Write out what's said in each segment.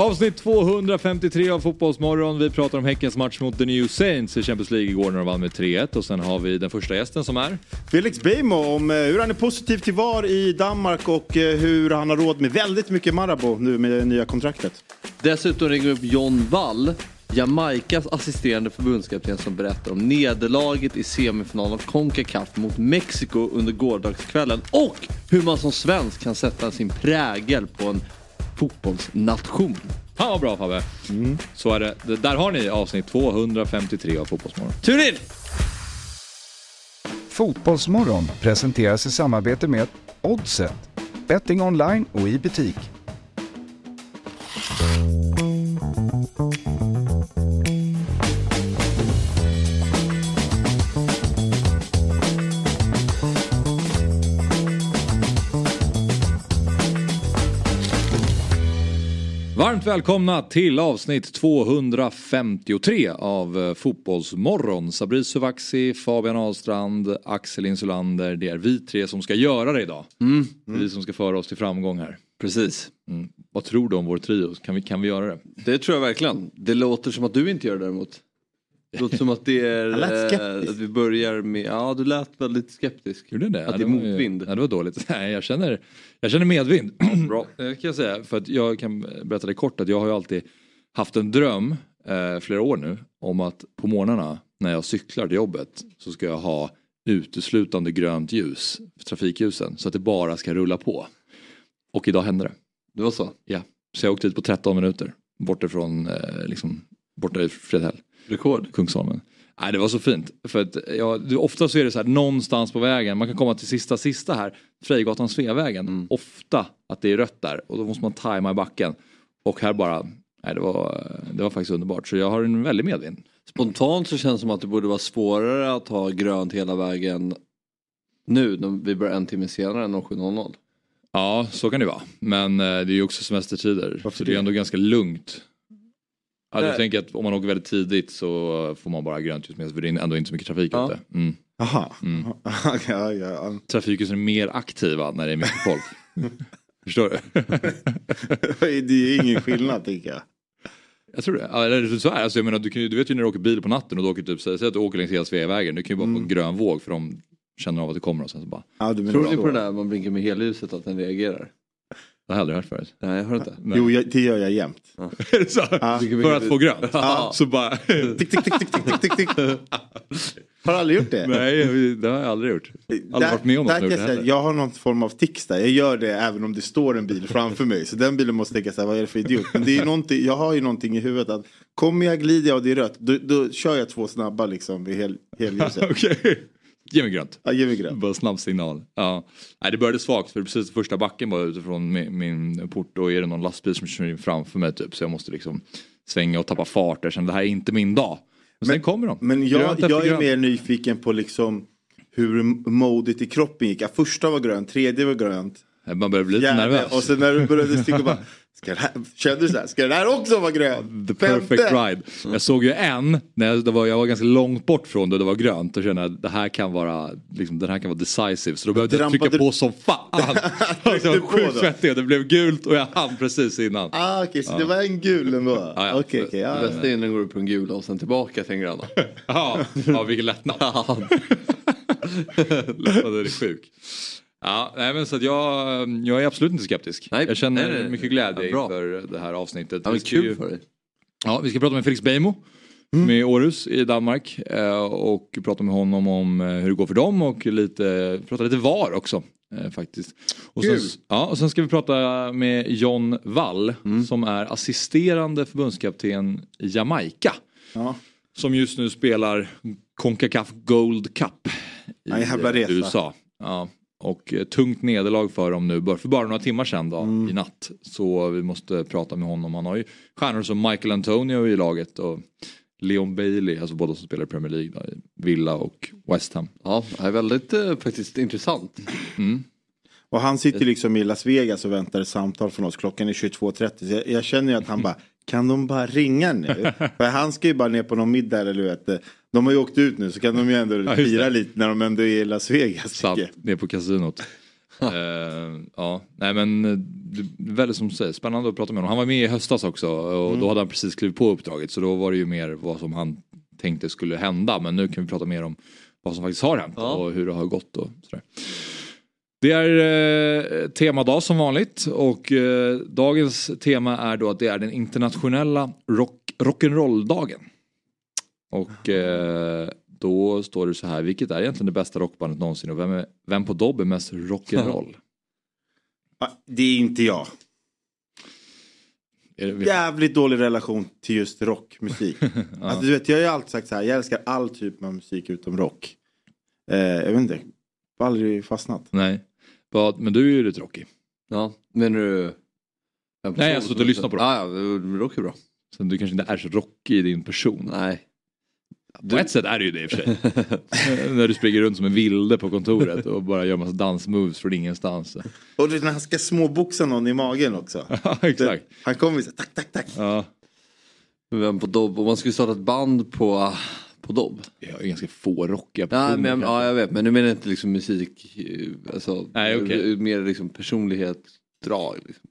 Avsnitt 253 av Fotbollsmorgon. Vi pratar om Häckens match mot The New Saints i Champions League igår när de vann med 3-1. Och sen har vi den första gästen som är... Felix Beijmo om eh, hur han är positiv till VAR i Danmark och eh, hur han har råd med väldigt mycket Marabou nu med det nya kontraktet. Dessutom ringer vi upp John Wall, Jamaikas assisterande förbundskapten som berättar om nederlaget i semifinalen av Concacaf mot Mexiko under gårdagskvällen och hur man som svensk kan sätta sin prägel på en fotbollsnation. Fan vad bra Fabbe! Så är det. Där har ni avsnitt 253 av Fotbollsmorgon. Tune in! Fotbollsmorgon presenteras i samarbete med Oddset. Betting online och i butik. Varmt välkomna till avsnitt 253 av eh, Fotbollsmorgon. Sabri Suvaxi, Fabian Ahlstrand, Axel Insulander. Det är vi tre som ska göra det idag. Det är vi som ska föra oss till framgång här. Precis. Mm. Vad tror du om vår trio? Kan vi, kan vi göra det? Det tror jag verkligen. Det låter som att du inte gör det däremot. Det låter som att det är... Han lät eh, skeptisk. att vi börjar med... Ja, du lät väldigt skeptisk. Gjorde det? Att det är motvind. Ja, det var dåligt. Nej, jag känner, jag känner medvind. Bra. Det kan jag säga. För att jag kan berätta det kort att jag har ju alltid haft en dröm eh, flera år nu om att på morgnarna när jag cyklar till jobbet så ska jag ha uteslutande grönt ljus, trafikljusen, så att det bara ska rulla på. Och idag hände det. Det var så? Ja. Så jag åkte dit på 13 minuter. Bortifrån, eh, liksom, borta i Fredhäll. Rekord? Kungsholmen. Nej, det var så fint. För att, ja, ofta så är det så här någonstans på vägen, man kan komma till sista sista här, Frejgatan Sveavägen. Mm. Ofta att det är rött där och då måste man tajma i backen. Och här bara, nej det var, det var faktiskt underbart. Så jag har en väldig medvind. Spontant så känns det som att det borde vara svårare att ha grönt hela vägen nu när vi börjar en timme senare än 07.00. Ja, så kan det vara. Men eh, det är ju också semestertider. Varför så det är det? ändå ganska lugnt. Ja, jag tänker att om man åker väldigt tidigt så får man bara grönt ljus med sig för det är ändå inte så mycket trafik Ja. ute. Mm. Jaha. Mm. ja, ja. Trafikljusen är mer aktiva när det är mycket folk. Förstår du? Det är ingen skillnad tycker jag. Jag tror det. Eller så här, alltså, jag menar, du, kan, ju- du vet ju när du åker bil på natten och du åker typ, säg att du åker längs hela Sveavägen. Du kan ju bara få en grön våg för de känner av att det kommer och sen så bara. Ja, du menar Tror ni på det där man blinkar med helljuset att den reagerar? Det har jag aldrig hört förut. Nej jag hör inte. Nej. Jo, jag, det gör jag jämt. Så? Ja. För att få grönt? Ja. Så bara... Tick, tick, tick, tick, tick, tick, tick. Har du aldrig gjort det? Nej, det har jag aldrig gjort. Aldrig Där- varit med om något jag, det säga, jag har någon form av tics där. Jag gör det även om det står en bil framför mig. Så den bilen måste tänka så här, vad är det för idiot? Men det är någonting, jag har ju någonting i huvudet att kommer jag glider jag och det är rött, då, då kör jag två snabba liksom vid hel, helljuset. Okej. Ge mig grönt. Ja, ge mig grönt. Bara snabb signal. Ja. Nej, det började svagt för precis första backen var utifrån min, min port och är det någon lastbil som kör in framför mig typ så jag måste liksom svänga och tappa fart. Jag kände det här är inte min dag. Men, sen kommer de. Men jag, jag är mer nyfiken på liksom hur modet i kroppen gick. Ja, första var grönt, tredje var grönt. Man börjar bli lite fjärde, nervös. Och sen när du började sticka bara, ska här, kände du så här, ska det här också vara grönt? The perfect ride. Jag såg ju en, när jag, det var, jag var ganska långt bort från det det var grönt och kände att det här kan vara, liksom, den här kan vara decisive. Så då behövde jag trycka Trampade- på som fan. jag var på sjukt svettig och det blev gult och jag hann precis innan. Ah, okej, så det var en gul ändå? Ja, ja. Okej, okej. ja, ja. bästa är när den går upp på en gula och sen tillbaka till en gröna. Ja, ja vilken lättnad. Lättnaden är sjuk. Ja, nej, men så att jag, jag är absolut inte skeptisk. Nej, jag känner nej, nej. mycket glädje Ja, bra. inför det här avsnittet. Ja, kul ju- för dig. Ja, vi ska prata med Felix Beijmo. Med Århus i Danmark. eh, Och prata med honom om eh, hur det går för dem och lite, prata lite VAR också. eh, Faktiskt. Och sen, ja, och sen ska vi prata med John Wall som är assisterande förbundskapten i Jamaica. Ja. Som just nu spelar Concacaf Gold Cup i Ja. USA. Ja. Och eh, tungt nederlag för dem nu, för bara några timmar sedan då, Mm. i natt. Så vi måste prata med honom. Han har ju stjärnor som Michael Antonio i laget och Leon Bailey, alltså båda som spelar i Premier League, då, i Villa och West Ham. Ja, det är väldigt eh, faktiskt intressant. Och han sitter liksom i Las Vegas och väntar ett samtal från oss. Klockan är 22.30. Så jag, jag känner ju att han bara, kan de bara ringa nu? För han ska ju bara ner på någon middag eller du vet. De har ju åkt ut nu så kan de ju ändå just fira det. lite när de ändå är i Las Vegas. Sant, jag. ner på kasinot. Eh, ja, nej men eh, det är väldigt som du säger, spännande att prata med honom. Han var med i höstas också och Mm. då hade han precis klivit på uppdraget så då var det ju mer vad som han tänkte skulle hända. Men nu kan vi prata mer om vad som faktiskt har hänt Ja. och hur det har gått och sådär. Det är eh, temadag som vanligt och eh, dagens tema är då att det är den internationella rock, rock'n'roll-dagen. Och eh, då står det så här, vilket är egentligen det bästa rockbandet någonsin och vem, är, vem på Dobb är mest rock'n'roll? Ja, Det är inte jag. Är det- Jävligt dålig relation till just rockmusik. alltså, du vet, jag har ju alltid sagt så här, jag älskar all typ av musik utom rock. Eh, jag vet inte, jag har aldrig fastnat. Nej, Vad- men du är ju lite rockig. Ja, menar du? Nej, alltså, du lyssnar på det. Ja, ja, rock är bra. Så du kanske inte är så rockig i din person. Nej. På ett sätt är det ju det i och för sig. När du springer runt som en vilde på kontoret och bara gör massa dansmoves från ingenstans. Och du när han ska småboxa någon i magen också. Ja, exakt. Han kommer ju så här, tack, tack, tack. Ja, Vem på Dobb? Om man skulle starta ett band på, på Dobb? jag ju ganska få rockiga Ja, personer. men, ja, jag vet. Men du menar inte liksom musik, eh, alltså, Nej, eh, mer liksom personlighetsdrag. Liksom.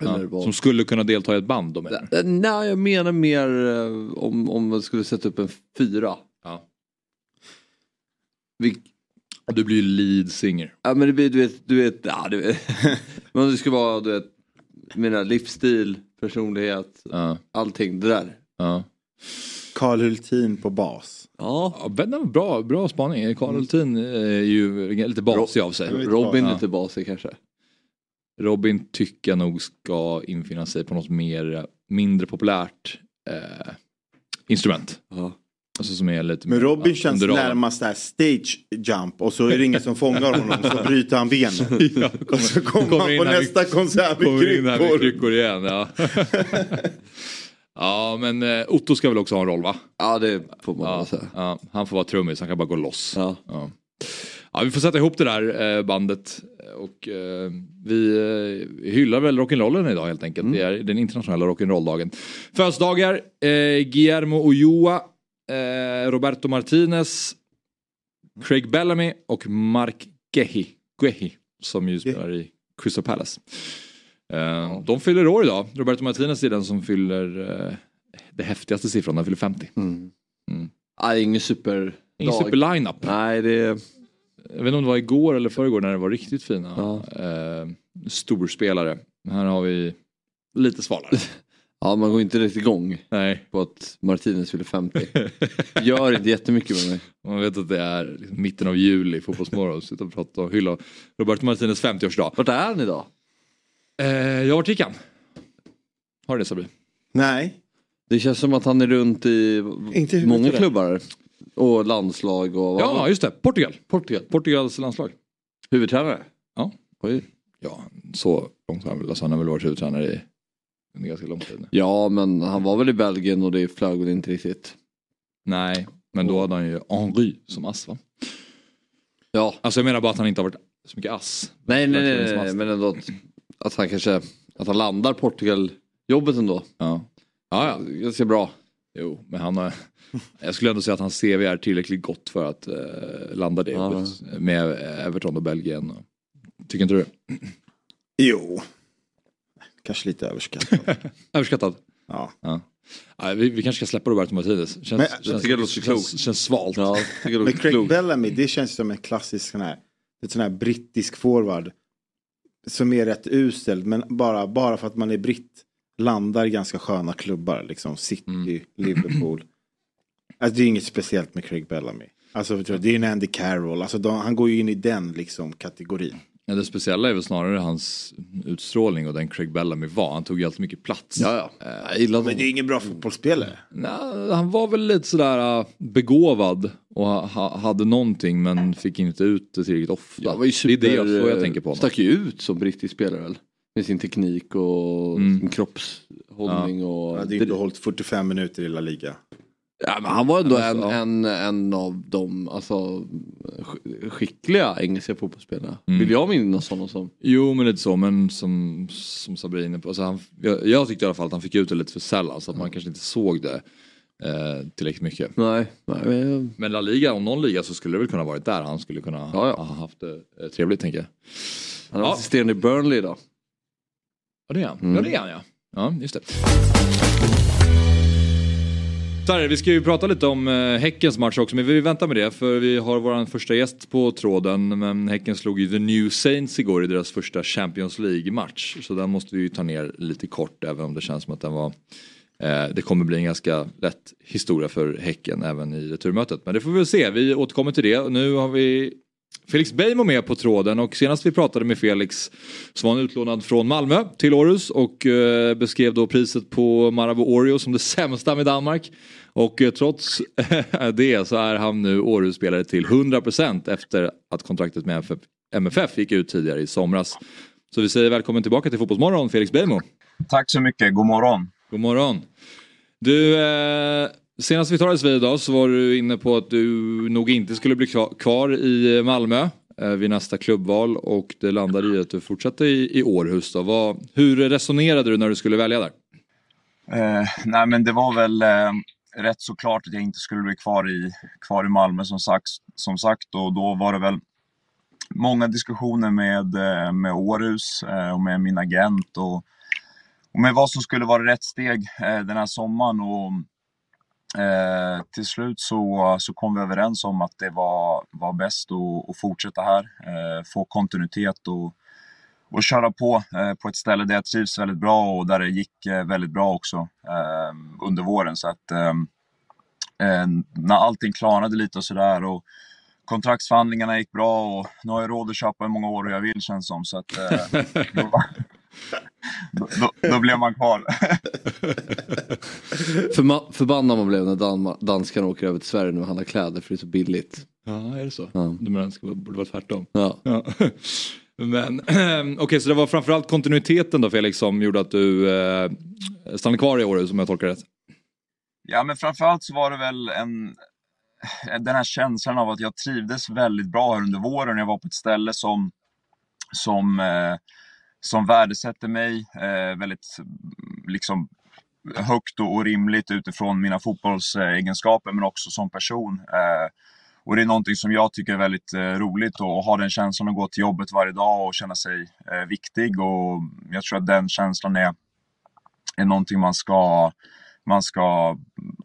Eller ja, vad? som skulle kunna delta i ett band då menar? Eh, Nej, jag menar mer eh, om, om man skulle sätta upp en fyra. Ja. Vil- Du blir ju lead singer. Ja men det blir, du vet, du vet, ja, du vet. men det ska vara, du vet, mina livsstil, personlighet, Ja, allting det där. ja. Karl Hultin på bas. Ja. Ja, bra, bra spaning. Karl Hultin är ju lite basig av sig. Robin Ja. lite basig kanske. Robin tycker jag nog ska infinna sig på något mer, mindre populärt eh, instrument. Ja. Alltså som är lite Men mer Robin känns närmast där stage jump och så är det ingen som fångar honom så bryter han benen. Ja, Och så kommer kommer han på här med- nästa konsert med här med kryckor. kryckor igen. Ja, ja men eh, Otto ska väl också ha en roll va? ja det får man Ja, säga. ja, han får vara trummis, han kan bara gå loss. Ja. Ja. Vi får sätta ihop det där eh, bandet och eh, vi eh, hyllar väl rock'n'rollen idag helt enkelt. Det är den internationella rock'n'roll-dagen. Födelsedagar, Guillermo Ulloa, Roberto Martinez, Craig Bellamy och Mark Gehi, Gehi som ju spelar i Crystal Palace. De fyller år idag. Roberto Martinez är den som fyller eh, det häftigaste siffran, han fyller 50. Mm. Mm. Ja, ingen super Ingen super-line-up. Nej det. Jag vet inte om det var igår eller förrgår när det var riktigt fina Ja. eh, storspelare. Här har vi lite svalare. Ja man går inte riktigt igång Nej, på att Martinez fyller 50. Gör inte jättemycket med mig. man vet att det är liksom mitten av juli, fotbollsmorgon. Sitta och prata och hylla Roberto Martinez 50-årsdag. Vart är han idag? Eh, jag har varit i Cannes. Har du det Sabri? Nej, Det känns som att han är runt i Inte många klubbar. Och landslag och Ja, just det. Portugal. Portugal. Portugals landslag. Huvudtränare? Ja. Oj. Ja, så långt har han väl. Alltså, han har väl varit huvudtränare i en ganska lång tid nu. Ja men han var väl i Belgien och det flög väl inte riktigt. Nej, men då hade han ju Henry som ass va? Ja. Alltså jag menar bara att han inte har varit så mycket ass. Nej nej nej, nej, nej men ändå att, att han kanske, att han landar Portugal jobbet ändå. Ja. Ja, ja. Ganska bra. Jo, men han har... Jag skulle ändå säga att hans CV är tillräckligt gott för att eh, landa det Ja. med Everton och Belgien. Tycker inte du? jo. Kanske lite överskattat. Överskattad? Ja. Ja. Ja, vi, vi kanske ska släppa Roberto Martinez. Känns, Men- känns, jag tycker det låter känns, klokt. känns, känns svalt. Ja, Men Craig. Bellamy, det känns som en klassisk sån här, ett sån här brittisk forward. Som är rätt usel, men bara, bara för att man är britt landar i ganska sköna klubbar. Liksom City, Mm. Liverpool. Alltså det är inget speciellt med Craig Bellamy. Alltså det är en Andy Carroll, alltså de, han går ju in i den liksom kategorin. Ja, det speciella är väl snarare hans utstrålning och den Craig Bellamy var. Han tog ju alltid mycket plats. Ja ja. Gillar Men det är ingen bra fotbollsspelare. Nej, han var väl lite sådär äh, begåvad och ha, ha, hade någonting men fick inte ut det tillräckligt ofta. Jag var ju super, det är det jag, så jag tänker på honom. Stack ju ut som brittisk spelare väl? Med sin teknik och Mm. sin kroppshållning och... Han hade inte hållit 45 minuter i La Liga. Ja, men han var ändå en, Alltså, ja. en, en av de alltså, sk- skickliga engelska fotbollsspelarna. Mm. Vill jag minnas honom som. Jo men lite så men som, som inne på. Alltså han, jag, jag tyckte i alla fall att han fick ut det lite för sällan så att man kanske inte såg det eh, tillräckligt mycket. Nej, nej men, Men La Liga, om någon liga så skulle det väl kunna varit där han skulle kunna Ja, ja. ha haft det eh, trevligt tänker jag. han är Ja. assisterande i Burnley idag. Ja det är han. Mm. Ja det är han ja. Ja just det. Så här, är det, vi ska ju prata lite om eh, Häckens match också men vi väntar med det för vi har vår första gäst på tråden. Men Häcken slog ju The New Saints igår i deras första Champions League-match. Så den måste vi ju ta ner lite kort även om det känns som att den var eh, det kommer bli en ganska lätt historia för Häcken även i returmötet. Men det får vi väl se, vi återkommer till det. Nu har vi Felix Beijmo med på tråden och senast vi pratade med Felix så var han utlånad från Malmö till Århus och eh, beskrev då priset på Marabou Oreo som det sämsta med Danmark. Och eh, trots det så är han nu Århus-spelare till 100% efter att kontraktet med MFF, MFF gick ut tidigare i somras. Så vi säger välkommen tillbaka till Fotbollsmorgon Felix Beijmo. Tack så mycket, god morgon. God morgon. Du, eh, senast vi talades vid idag så var du inne på att du nog inte skulle bli kvar- i eh, Malmö eh, vid nästa klubbval och det landade i att du fortsatte i, i Århus. Då. Vad, hur resonerade du när du skulle välja där? Eh, nej, men det var väl eh, rätt så klart att jag inte skulle bli kvar i, kvar i Malmö som sagt, som sagt. Och då var det väl många diskussioner med, eh, med Århus eh, och med min agent och, och med vad som skulle vara rätt steg eh, den här sommaren. Och, eh, till slut så, så kom vi överens om att det var, var bäst att, att fortsätta här, eh, få kontinuitet och och köra på eh, på ett ställe där jag trivs väldigt bra och där det gick eh, väldigt bra också eh, under våren. Så att eh, när allting klarnade lite och sådär och kontraktsförhandlingarna gick bra och nu har jag råd att köpa hur många år jag vill känns som. Så att, då, då, då, då blev man kvar. Förma- förbannad man blev när Dan- danskarna åker över till Sverige nu och handlar kläder för det är så billigt. Ja, är det så? Ja. Du menar det borde vara tvärtom? Ja. Ja. Men okej, så det var framförallt kontinuiteten då Felix som gjorde att du eh, stannade kvar i Århus om jag tolkar rätt? Ja, men framförallt så var det väl en, den här känslan av att jag trivdes väldigt bra här under våren. Jag var på ett ställe som, som, eh, som värdesätter mig eh, väldigt liksom, högt och, rimligt utifrån mina fotbollsegenskaper, men också som person. Eh, och det är någonting som jag tycker är väldigt eh, roligt och, och ha den känslan att gå till jobbet varje dag och känna sig eh, viktig. Och jag tror att den känslan är, är någonting man ska man ska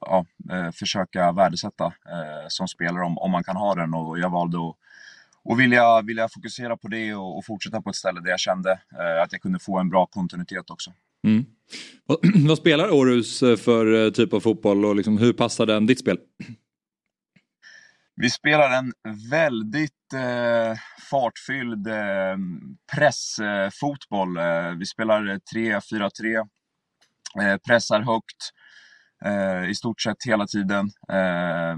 ja, eh, försöka värdesätta eh, som spelare om, om man kan ha den. Och jag valde att och vilja, vilja fokusera på det och, och fortsätta på ett ställe där jag kände eh, att jag kunde få en bra kontinuitet också. Mm. Vad, spelar Århus eh, för eh, typ av fotboll och liksom, hur passar den ditt spel? Vi spelar en väldigt eh, fartfylld eh, pressfotboll. Eh, vi spelar 3-4-3, eh, pressar högt Eh, i stort sett hela tiden. Eh,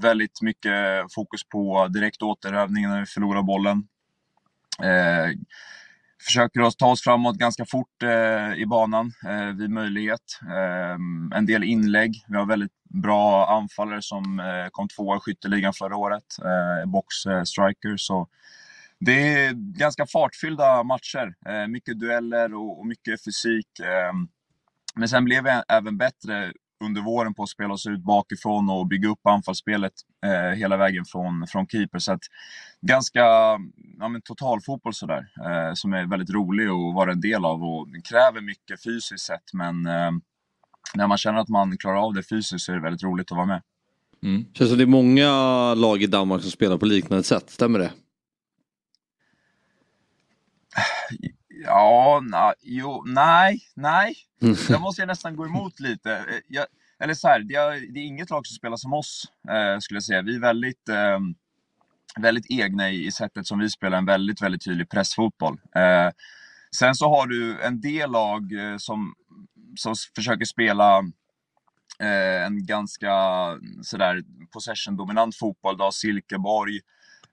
väldigt mycket fokus på direkt återövning när vi förlorar bollen. Eh, försöker oss ta oss framåt ganska fort eh, i banan eh, vid möjlighet. Eh, en del inlägg. Vi har väldigt bra anfallare som eh, kom tvåa i skytteligan förra året. Eh, box eh, striker. Så det är ganska fartfyllda matcher. Eh, mycket dueller och, och mycket fysik. Eh, men sen blev vi även bättre under våren på att spela oss ut bakifrån och bygga upp anfallsspelet eh, hela vägen från, från keeper. Så att ganska ja, men totalfotboll sådär, eh, som är väldigt rolig att vara en del av och kräver mycket fysiskt sett. Men eh, när man känner att man klarar av det fysiskt så är det väldigt roligt att vara med. Mm. Känns som det är många lag i Danmark som spelar på liknande sätt, stämmer det? Ja, na, jo, nej, nej. Där måste jag nästan gå emot lite. Eh, Jag, eller så här, det är, det är inget lag som spelar som oss, eh, skulle jag säga. Vi är väldigt, eh, väldigt egna i, i sättet som vi spelar en väldigt, väldigt tydlig pressfotboll. Eh, sen så har du en del lag eh, som, som försöker spela eh, en ganska sådär possession-dominant fotboll. Du har Silkeborg,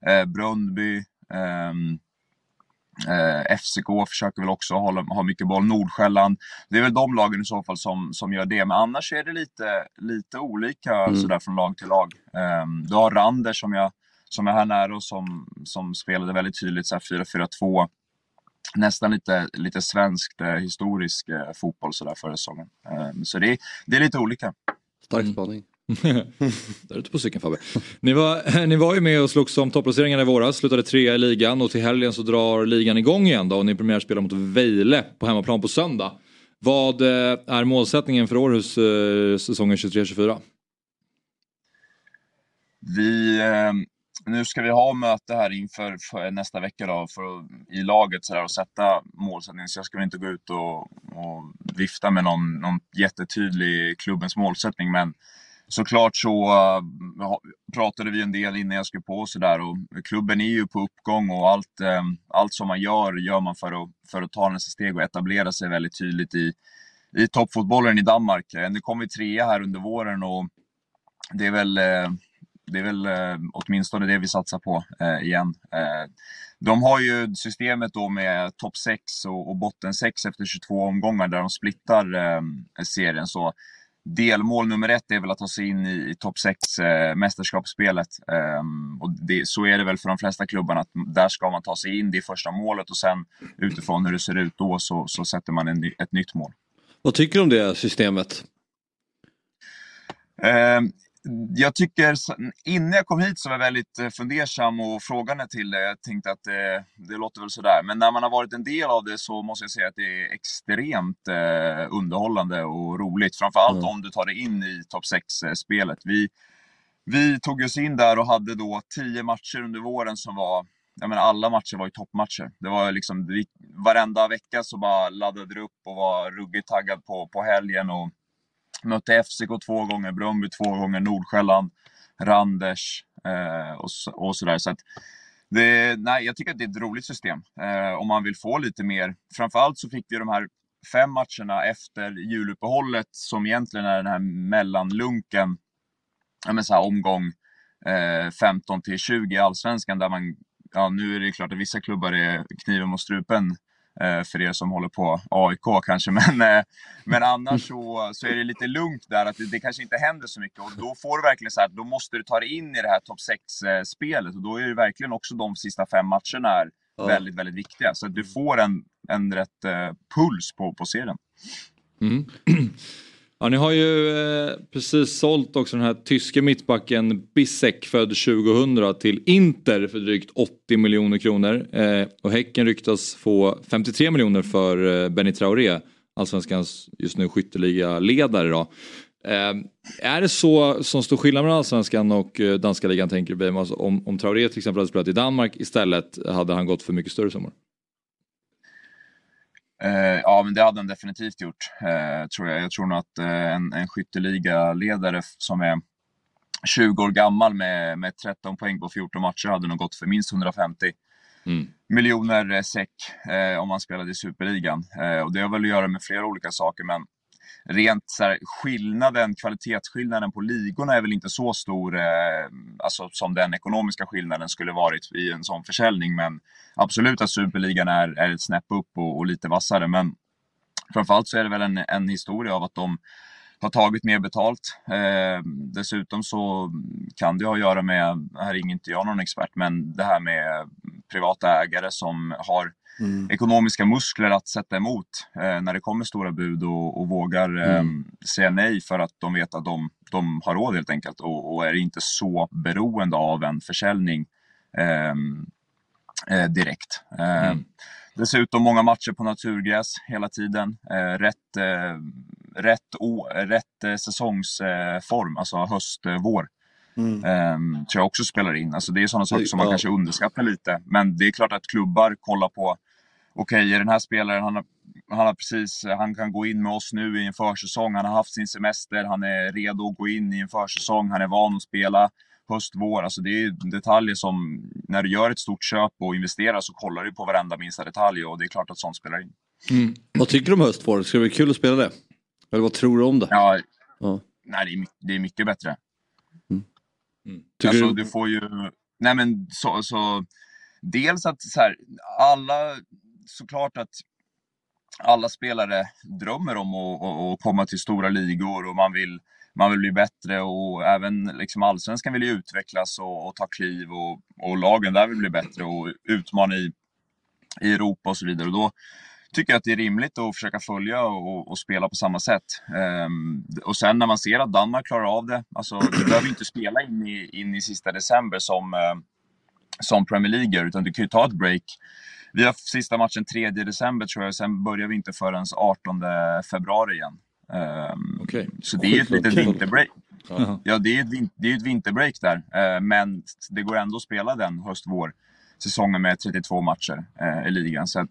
eh, Bröndby, ehm, Eh, FCK försöker väl också hålla, ha mycket boll. Nordsjälland. Det är väl de lagen i så fall som, som gör det. Men annars är det lite, lite olika Mm. sådär från lag till lag. Eh, du har Randers som jag, som är här nära och som, som spelade väldigt tydligt så här 4-4-2. Nästan lite, lite svenskt eh, historisk eh, fotboll sådär förra säsongen. Eh, så det, är- det är lite olika. Stark spaning. Där ute på cykeln Fabbe. Ni var, ni var ju med och slogs om topplaceringarna i våras, slutade trea i ligan och till helgen så drar ligan igång igen då och ni premiärspelar mot Vejle på hemmaplan på söndag. Vad eh, är målsättningen för Århus eh, säsongen 23-24? Vi, eh, nu ska vi ha möte här inför för nästa vecka då, för att, i laget så där, och sätta målsättningen Så jag ska väl inte gå ut och, och vifta med någon, någon jättetydlig klubbens målsättning. Men såklart så eh, pratade vi en del innan jag skulle på och sådär. Och klubben är ju på uppgång och allt, eh, allt som man gör, gör man för att, för att ta nästa steg och etablera sig väldigt tydligt i, i toppfotbollen i Danmark. Eh, nu kom vi trea här under våren och det är väl det är väl eh, åtminstone det vi satsar på eh, igen. Eh, de har ju systemet då med topp 6 och, och botten 6 efter 22 omgångar där de splittar serien. Så delmål nummer ett är väl att ta sig in i, i topp 6 eh, mästerskapsspelet. Eh, och det, så är det väl för de flesta klubbarna, att där ska man ta sig in, det är första målet och sen utifrån hur det ser ut då så, så sätter man en, ett nytt mål. Vad tycker du om det systemet? Eh, jag tycker, innan jag kom hit så var jag väldigt eh, fundersam och frågande till det. Jag tänkte att det, det låter väl sådär. Men när man har varit en del av det så måste jag säga att det är extremt eh, underhållande och roligt. Framförallt Mm. om du tar dig in i topp 6-spelet. Vi, vi tog oss in där och hade då tio matcher under våren som var jag menar, alla matcher var ju toppmatcher. Det var liksom, varenda vecka så bara laddade det upp och var ruggigt taggad på, på helgen. Och mötte FCK två gånger, Bröndby två gånger, Nordsjälland, Randers eh, och, och sådär. Så att det, nej, jag tycker att det är ett roligt system eh, om man vill få lite mer. Framförallt så fick vi de här fem matcherna efter juluppehållet som egentligen är den här mellanlunken, ja, men så här omgång eh, 15 till 20 i allsvenskan där man, ja nu är det klart att vissa klubbar är kniven mot strupen eh, för er som håller på AIK kanske, men, eh, men annars så, så är det lite lugnt där att det, det kanske inte händer så mycket och då får du verkligen så här, då måste du ta dig in i det här topp 6-spelet och då är det verkligen också de sista fem matcherna är väldigt, väldigt viktiga. Så att du får en, en rätt eh, puls på, på serien. Mm. Ja, ni har ju eh, precis sålt också den här tyske mittbacken Bissek född 2000 till Inter för drygt 80 miljoner kronor. Eh, och Häcken ryktas få 53 miljoner för eh, Benny Traoré, allsvenskans just nu skytteliga ledare då. Eh, är det så som står skillnad mellan allsvenskan och eh, danska ligan tänker du Alltså, om, om Traoré till exempel hade spelat i Danmark istället hade han gått för mycket större summor? Eh, ja, men det hade han definitivt gjort, eh, tror jag. Jag tror nog att eh, en, en skytteligaledare som är 20 år gammal med, med 13 poäng på 14 matcher hade nog gått för minst 150 Mm. miljoner eh, SEK eh, om man spelade i Superligan. Eh, och det har väl att göra med flera olika saker, men rent så här, skillnaden, kvalitetsskillnaden på ligorna är väl inte så stor eh, alltså, som den ekonomiska skillnaden skulle varit i en sån försäljning. Men absolut att Superligan är, är ett snäpp upp och, och lite vassare. Men framförallt så är det väl en, en historia av att de har tagit mer betalt. Eh, dessutom så kan det ha att göra med, här är inte jag någon expert, men det här med privata ägare som har ekonomiska muskler att sätta emot eh, när det kommer stora bud och, och vågar eh, säga nej för att de vet att de, de har råd helt enkelt och, och är inte så beroende av en försäljning ehm, eh, direkt. Eh, Mm. Dessutom många matcher på naturgräs hela tiden. Eh, rätt eh, rätt, å, rätt eh, säsongsform, alltså höst, vår. Mm. Ehm, tror jag också spelar in. Alltså det är sådana saker som man Ja. kanske underskattar lite. Men det är klart att klubbar kollar på, okej, är den här spelaren, han har, han har precis, han kan gå in med oss nu i en försäsong, han har haft sin semester, han är redo att gå in i en försäsong, han är van att spela höst, vår. Alltså det är detaljer som, när du gör ett stort köp och investerar så kollar du på varenda minsta detalj och det är klart att sånt spelar in. Mm. Vad tycker du om höstvår? Ska det bli kul att spela det? Eller vad tror du om det? Ja, Ja. nej, det är, my- det är mycket bättre. Tycker alltså, du... du får ju... Nej men så, så dels att så här, alla, såklart att alla spelare drömmer om att, att, komma till stora ligor och man vill, man vill bli bättre och även liksom allsvenskan vill ju utvecklas och, och ta kliv och, och lagen där vill bli bättre och utmana i, i Europa och så vidare. Och då tycker jag att det är rimligt att försöka följa och, och spela på samma sätt. Ehm, och sen när man ser att Danmark klarar av det, alltså du behöver inte spela in i, in i sista december som, eh, som Premier League utan du kan ju ta ett break. Vi har sista matchen 3 december tror jag, sen börjar vi inte förrän 18 februari igen. Um, okay. Så det är ett litet vinterbreak. Ja, det är ett, det är ett vinterbreak där, uh, men det går ändå att spela den höst-vår säsongen med 32 matcher uh, i ligan. Så att,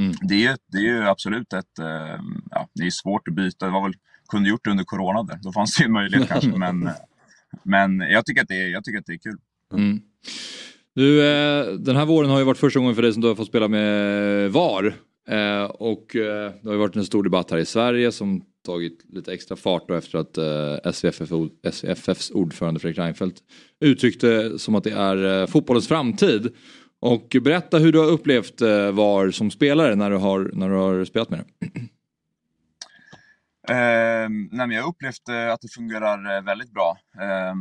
Mm. Det, är, det är ju absolut ett... Eh, ja, det är svårt att byta. Det var väl, kunde gjort det under corona där. Då fanns det ju möjlighet kanske. Men, men jag, tycker att det är, jag tycker att det är kul. Mm. Du, eh, den här våren har ju varit första gången för dig som du har fått spela med VAR. Eh, och eh, det har ju varit en stor debatt här i Sverige som tagit lite extra fart då efter att SVFF, SVFFs ordförande Fredrik Reinfeldt uttryckte som att det är fotbollens framtid. Och berätta hur du har upplevt VAR som spelare när du har, när du har spelat med det. Eh, nej, jag har upplevt att det fungerar väldigt bra. Eh,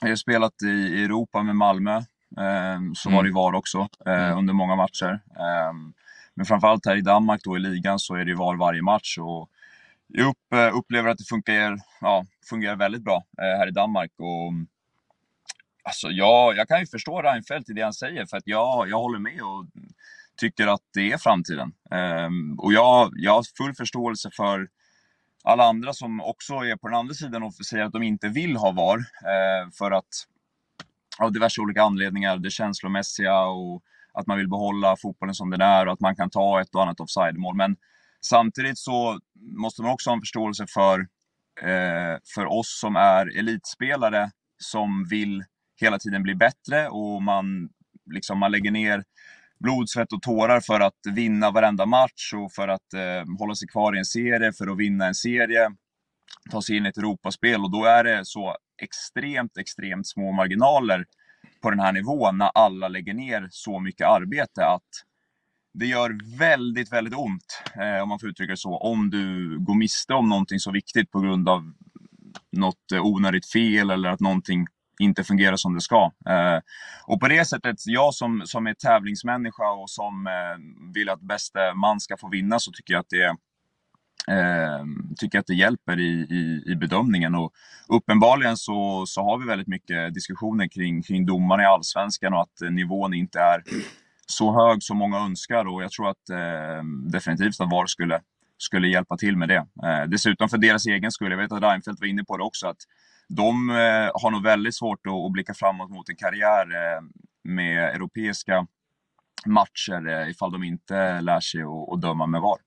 jag har spelat i Europa med Malmö, eh, så mm. var det VAR också mm. under många matcher. Ehm, men framförallt här i Danmark då i ligan så är det VAR varje match. Och jag upp, upplever att det funkar, ja, fungerar väldigt bra här i Danmark. Och, Alltså, ja, jag kan ju förstå Reinfeldt i det han säger, för att jag, jag håller med och tycker att det är framtiden. Um, och jag, jag har full förståelse för alla andra som också är på den andra sidan och säger att de inte vill ha VAR, eh, för att av diverse olika anledningar, det känslomässiga och att man vill behålla fotbollen som den är och att man kan ta ett och annat offside-mål. Men samtidigt så måste man också ha en förståelse för, eh, för oss som är elitspelare som vill hela tiden bli bättre och man, liksom, man lägger ner blod, svett och tårar för att vinna varenda match och för att eh, hålla sig kvar i en serie, för att vinna en serie, ta sig in i ett Europaspel. Och då är det så extremt, extremt små marginaler på den här nivån när alla lägger ner så mycket arbete att det gör väldigt, väldigt ont, eh, om man får uttrycka det så, om du går miste om någonting så viktigt på grund av något eh, onödigt fel eller att någonting inte fungerar som det ska. Eh, och på det sättet, jag som, som är tävlingsmänniska och som eh, vill att bästa man ska få vinna så tycker jag att det eh, tycker att det hjälper i, i, i, bedömningen. Och uppenbarligen så, så har vi väldigt mycket diskussioner kring, kring domarna i Allsvenskan och att eh, nivån inte är så hög som många önskar. Och jag tror att eh, definitivt att VAR skulle, skulle hjälpa till med det. Eh, dessutom för deras egen skull, jag vet att Reinfeldt var inne på det också, att de eh, har nog väldigt svårt att, blicka framåt mot en karriär eh, med europeiska matcher eh, ifall de inte lär sig att, att döma med VAR.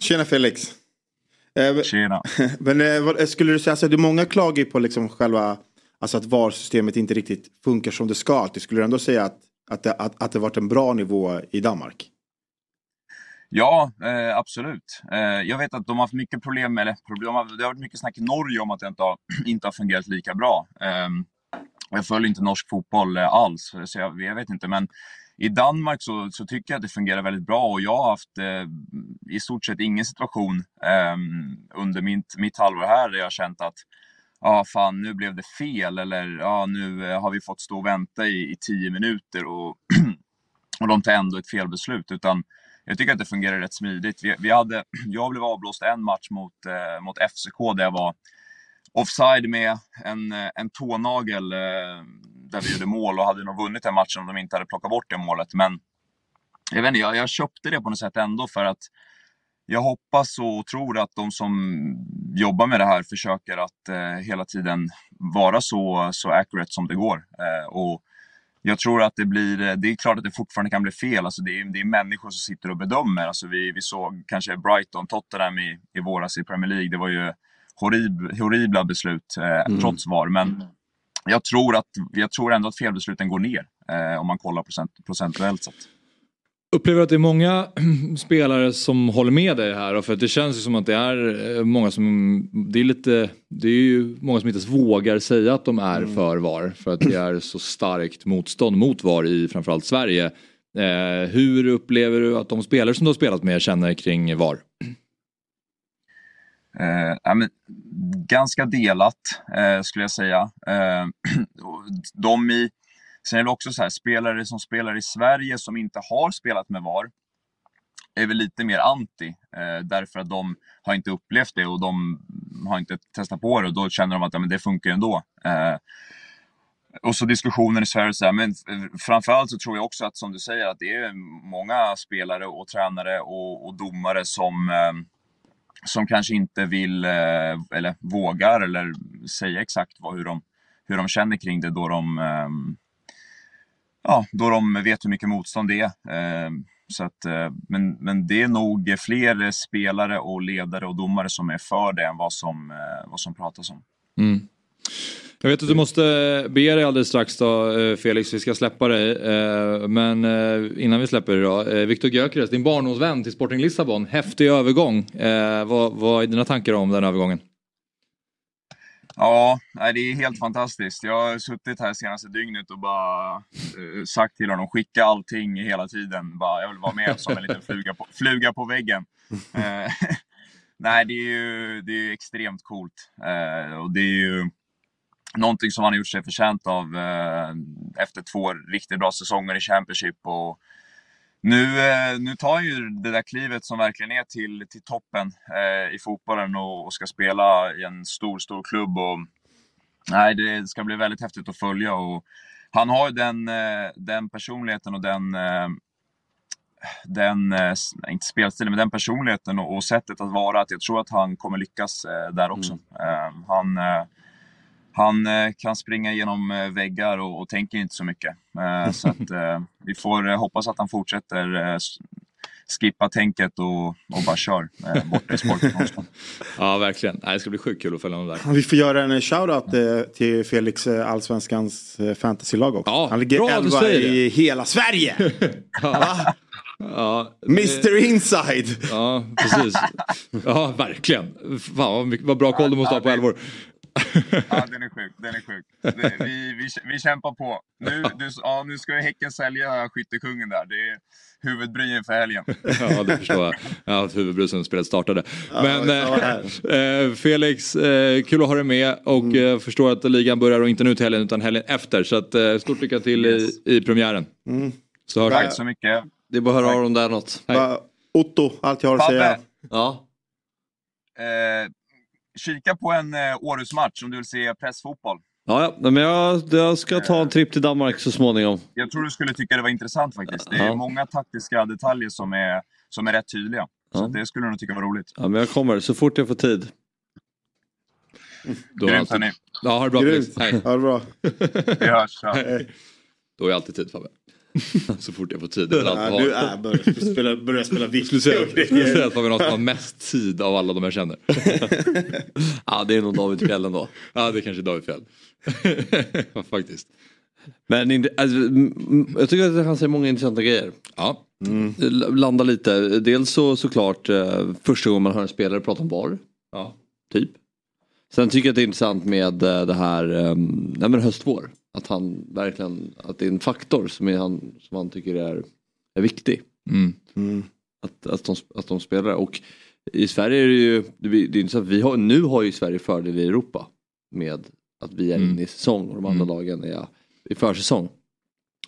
Tjena Felix! Tjena! Men skulle du säga, alltså, det är många klagar på liksom själva, alltså att VAR-systemet inte riktigt funkar som det ska. Skulle du ändå säga att, att, det, att, att det varit en bra nivå i Danmark? Ja, eh, absolut. Eh, jag vet att de har haft mycket problem, eller problem, det har varit mycket snack i Norge om att det inte har, inte har fungerat lika bra. Eh, jag följer inte norsk fotboll eh, alls, så jag, jag, vet inte. Men i Danmark så, så, tycker jag att det fungerar väldigt bra och jag har haft eh, i stort sett ingen situation eh, under mitt, mitt halvår här där jag har känt att ja, ah, fan, nu blev det fel eller ja, ah, nu eh, har vi fått stå och vänta i, i tio minuter och, och de tar ändå ett felbeslut. Utan jag tycker att det fungerar rätt smidigt. Vi, vi hade, jag blev avblåst en match mot, eh, mot FCK där jag var offside med en, eh, en tånagel eh, där vi gjorde mål och hade nog vunnit den matchen om de inte hade plockat bort det målet. Men jag, vet inte, jag, jag köpte det på något sätt ändå för att jag hoppas och tror att de som jobbar med det här försöker att eh, hela tiden vara så, så accurate som det går. Eh, och jag tror att det blir, eh, det är klart att det fortfarande kan bli fel. Alltså det, är, det är människor som sitter och bedömer. Alltså vi, vi såg kanske Brighton, Tottenham i, i våras i Premier League. Det var ju horrib, horribla beslut eh, mm. trots VAR. Men jag tror, att, jag tror ändå att felbesluten går ner eh, om man kollar procent, procentuellt sett. Upplever att det är många spelare som håller med dig här? För att det känns ju som att det är eh, många som, det är lite, det är ju många som inte ens vågar säga att de är för VAR. För att det är så starkt motstånd mot VAR i framförallt Sverige. Eh, hur upplever du att de spelare som du har spelat med känner kring VAR? Eh, ja, men, ganska delat eh, skulle jag säga. Eh, de i, sen är det också så här, spelare som spelar i Sverige som inte har spelat med VAR är väl lite mer anti, eh, därför att de har inte upplevt det och de har inte testat på det och då känner de att ja, men det funkar ändå. Eh, och så diskussionen i Sverige, så här, men framförallt så tror jag också att som du säger att det är många spelare och tränare och, och domare som eh, som kanske inte vill eh, eller vågar eller säga exakt vad, hur, de, hur de känner kring det då de, eh, ja, då de vet hur mycket motstånd det är. Ehm, så att, eh, men, men det är nog fler spelare och ledare och domare som är för det än vad som, eh, vad som pratas om. Mm. Jag vet att du måste bege dig alldeles strax då eh, Felix, vi ska släppa dig. Eh, men eh, innan vi släpper dig då. Viktor Gyökeres, din barndomsvän till Sporting Lissabon. Häftig övergång. Vad, vad är dina tankar om den övergången? Ja, det är helt fantastiskt. Jag har suttit här senaste dygnet och bara eh, sagt till honom, skicka allting hela tiden. Bara, jag vill vara med som en liten fluga på, fluga på väggen. Eh, nej, det är ju det är extremt coolt. Eh, och det är ju någonting som han har gjort sig förtjänt av efter två riktigt bra säsonger i Championship. Och nu, eh, nu tar han ju det där klivet som verkligen är till, till toppen eh, i fotbollen och, och, ska spela i en stor, stor klubb. Och, nej, det ska bli väldigt häftigt att följa. Och han har ju den, eh, den personligheten och den eh, den, eh, inte spelstilen, men den personligheten och, och, sättet att vara, att jag tror att han kommer lyckas där också. Mm. han, han eh, kan springa genom eh, väggar och, och tänker inte så mycket. Eh, så att, vi får hoppas att han fortsätter skippa tänket och, och bara kör eh, borta i sporten Ja verkligen, Nej, det ska bli sjukt kul att följa honom där. Vi får göra en shoutout eh, till Felix eh, Allsvenskans fantasylag också. Ja, Han ligger elva i hela Sverige! ja. Ja, Mr Inside! Ja, precis. Ja, verkligen. Fan vad bra koll du måste ha på Elfsborg ja, den är sjuk. Den är sjuk. Det, vi, vi, vi kämpar på. Nu, du, ja, nu ska ju Häcken sälja skyttekungen där. Det är huvudbry för helgen. ja, det förstår jag. Ja, huvudbry sen spelet startade. Men äh, äh, Felix, äh, kul att ha dig med och mm. äh, förstår att ligan börjar och inte nu till helgen utan helgen efter. Så att, stort lycka till yes. i, i premiären. Mm. Så Tack så mycket. Det är bara att höra av dem där något. Otto, allt jag har att säga. Ja. Eh, kika på en eh, Århusmatch om du vill se pressfotboll. Ja, ja. men jag, jag ska ta en tripp till Danmark så småningom. Jag tror du skulle tycka det var intressant faktiskt. Det är ja. många taktiska detaljer som är, som är rätt tydliga. Så det skulle du nog tycka var roligt. Ja, men jag kommer så fort jag får tid. Grymt hörni. Ja, ha det bra. Grymt. Hej. Ha det bra. Vi hörs. Ja. Då jag alltid tid Fabbe. så fort jag får tid. Ja, du är, börjar spela, börjar spela vitt. Skulle säga, säga att man har mest tid av alla de jag känner. ja det är nog David Fjell ändå. Ja det är kanske David Fjell. Faktiskt. Men alltså, jag tycker att han säger många intressanta grejer. Ja. Mm. Landa lite. Dels så såklart eh, första gången man hör en spelare prata om VAR. Ja. Typ. Sen tycker jag att det är intressant med eh, det här um, nej, men höstvår. Att han verkligen, att det är en faktor som, är han, som han tycker är, är viktig. Mm. Mm. Att, att, de, att de spelar och i Sverige är det ju, det är inte så att vi har, nu har ju Sverige fördel i Europa med att vi är mm. inne i säsong och de andra mm. lagen är i försäsong.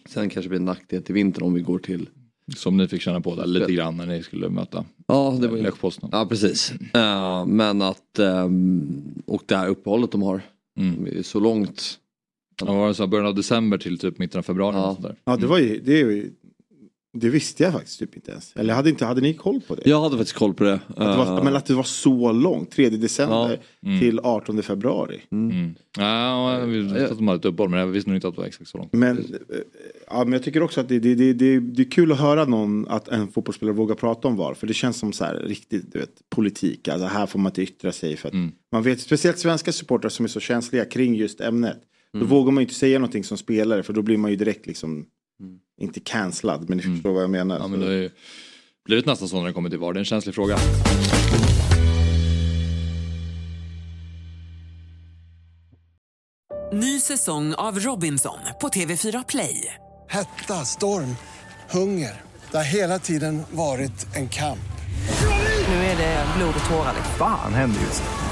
Sen kanske det blir en nackdel till vintern om vi går till som ni fick känna på där lite grann när ni skulle möta ja, det var ju... Ja precis. Uh, men att, um, och det här uppehållet de har. Mm. Så långt Ja, var det så början av december till typ mitten av februari? Ja, och ja det var ju, det, ju, det visste jag faktiskt typ inte ens. Eller hade, inte, hade ni koll på det? Jag hade faktiskt koll på det. Att det var, uh... Men att det var så långt, 3 december ja. mm. till 18 februari. Mm. Mm. Ja, vi visste att de hade ett uppehåll men jag visste nog inte att det var exakt så långt. Men, eh, ja, men jag tycker också att det, det, det, det, det är kul att höra någon, att en fotbollsspelare vågar prata om VAR. För det känns som så här, riktigt du vet, politik. Alltså här får man inte yttra sig. För att mm. man vet, speciellt svenska supportrar som är så känsliga kring just ämnet. Då mm. vågar man ju inte säga någonting som spelare för då blir man ju direkt liksom mm. inte cancellad, men ni förstår vad jag menar. Ja, men det har ju blivit nästan så när det kommer till VAR. Det är en känslig fråga. Ny säsong av Robinson på TV4 Play. Hetta, storm, hunger. Det har hela tiden varit en kamp. Nu är det blod och tårar. Fan händer just nu.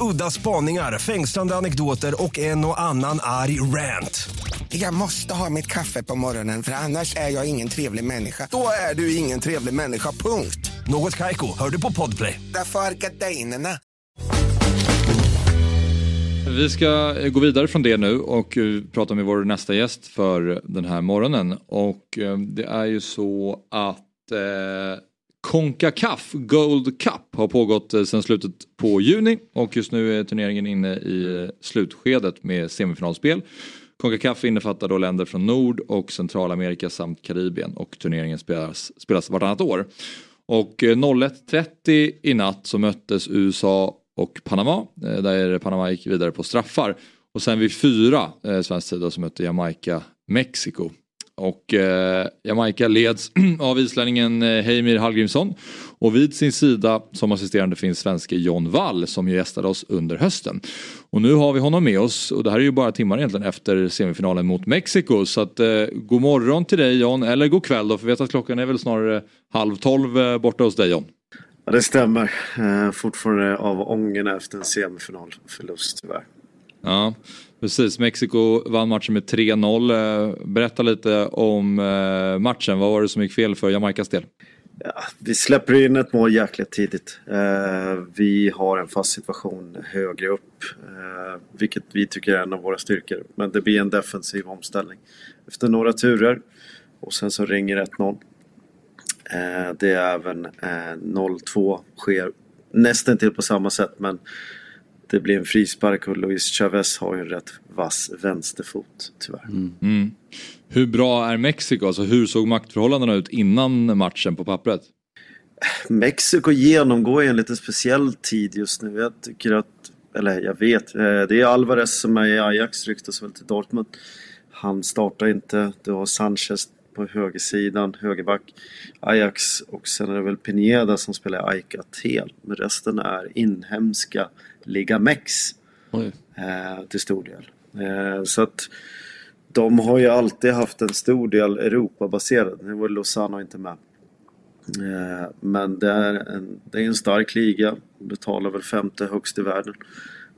Udda spaningar, fängslande anekdoter och en och annan arg rant. Jag måste ha mitt kaffe på morgonen för annars är jag ingen trevlig människa. Då är du ingen trevlig människa, punkt. Något Kaiko, hör du på Podplay. Därför är gardinerna. Vi ska gå vidare från det nu och eh, prata med vår nästa gäst för den här morgonen. Och eh, det är ju så att eh, Concacaf Gold Cup har pågått eh, sedan slutet på juni och just nu är turneringen inne i eh, slutskedet med semifinalspel. Concacaf innefattar då länder från Nord och Centralamerika samt Karibien och turneringen spelas, spelas vartannat år. Och eh, 01.30 i natt så möttes USA och Panama. Där Panama gick vidare på straffar. Och sen vid fyra eh, svensk tid, så mötte Jamaica Mexiko. Och eh, Jamaica leds av islänningen eh, Heimir Hallgrímsson. Och vid sin sida som assisterande finns svenske John Wall som ju gästade oss under hösten. Och nu har vi honom med oss och det här är ju bara timmar egentligen efter semifinalen mot Mexiko. Så att eh, god morgon till dig John, eller god kväll då för vi vet att klockan är väl snarare halv tolv eh, borta hos dig John. Ja, det stämmer. Eh, fortfarande av ången efter en semifinalförlust tyvärr. Ja, precis. Mexiko vann matchen med 3-0. Eh, berätta lite om eh, matchen. Vad var det som gick fel för Jamaicas del? Ja, vi släpper in ett mål jäkligt tidigt. Eh, vi har en fast situation högre upp. Eh, vilket vi tycker är en av våra styrkor. Men det blir en defensiv omställning. Efter några turer. Och sen så ringer 1-0. Eh, det är även eh, 0-2 sker nästan till på samma sätt. Men det blir en frispark och Luis Chavez har ju en rätt vass vänsterfot tyvärr. Mm. Hur bra är Mexiko? Alltså, hur såg maktförhållandena ut innan matchen på pappret? Mexiko genomgår en lite speciell tid just nu. Jag tycker att, eller jag vet, eh, det är Alvarez som är i Ajax, ryktas väl till Dortmund. Han startar inte. Du har Sanchez på högersidan, högerback, Ajax och sen är det väl Pineda som spelar i AIK Aten. Men resten är inhemska Liga Mex eh, till stor del. Eh, så att de har ju alltid haft en stor del Europabaserad. Nu var Lozano inte med. Eh, Men det är, en, det är en stark liga. Betalar väl femte högst i världen.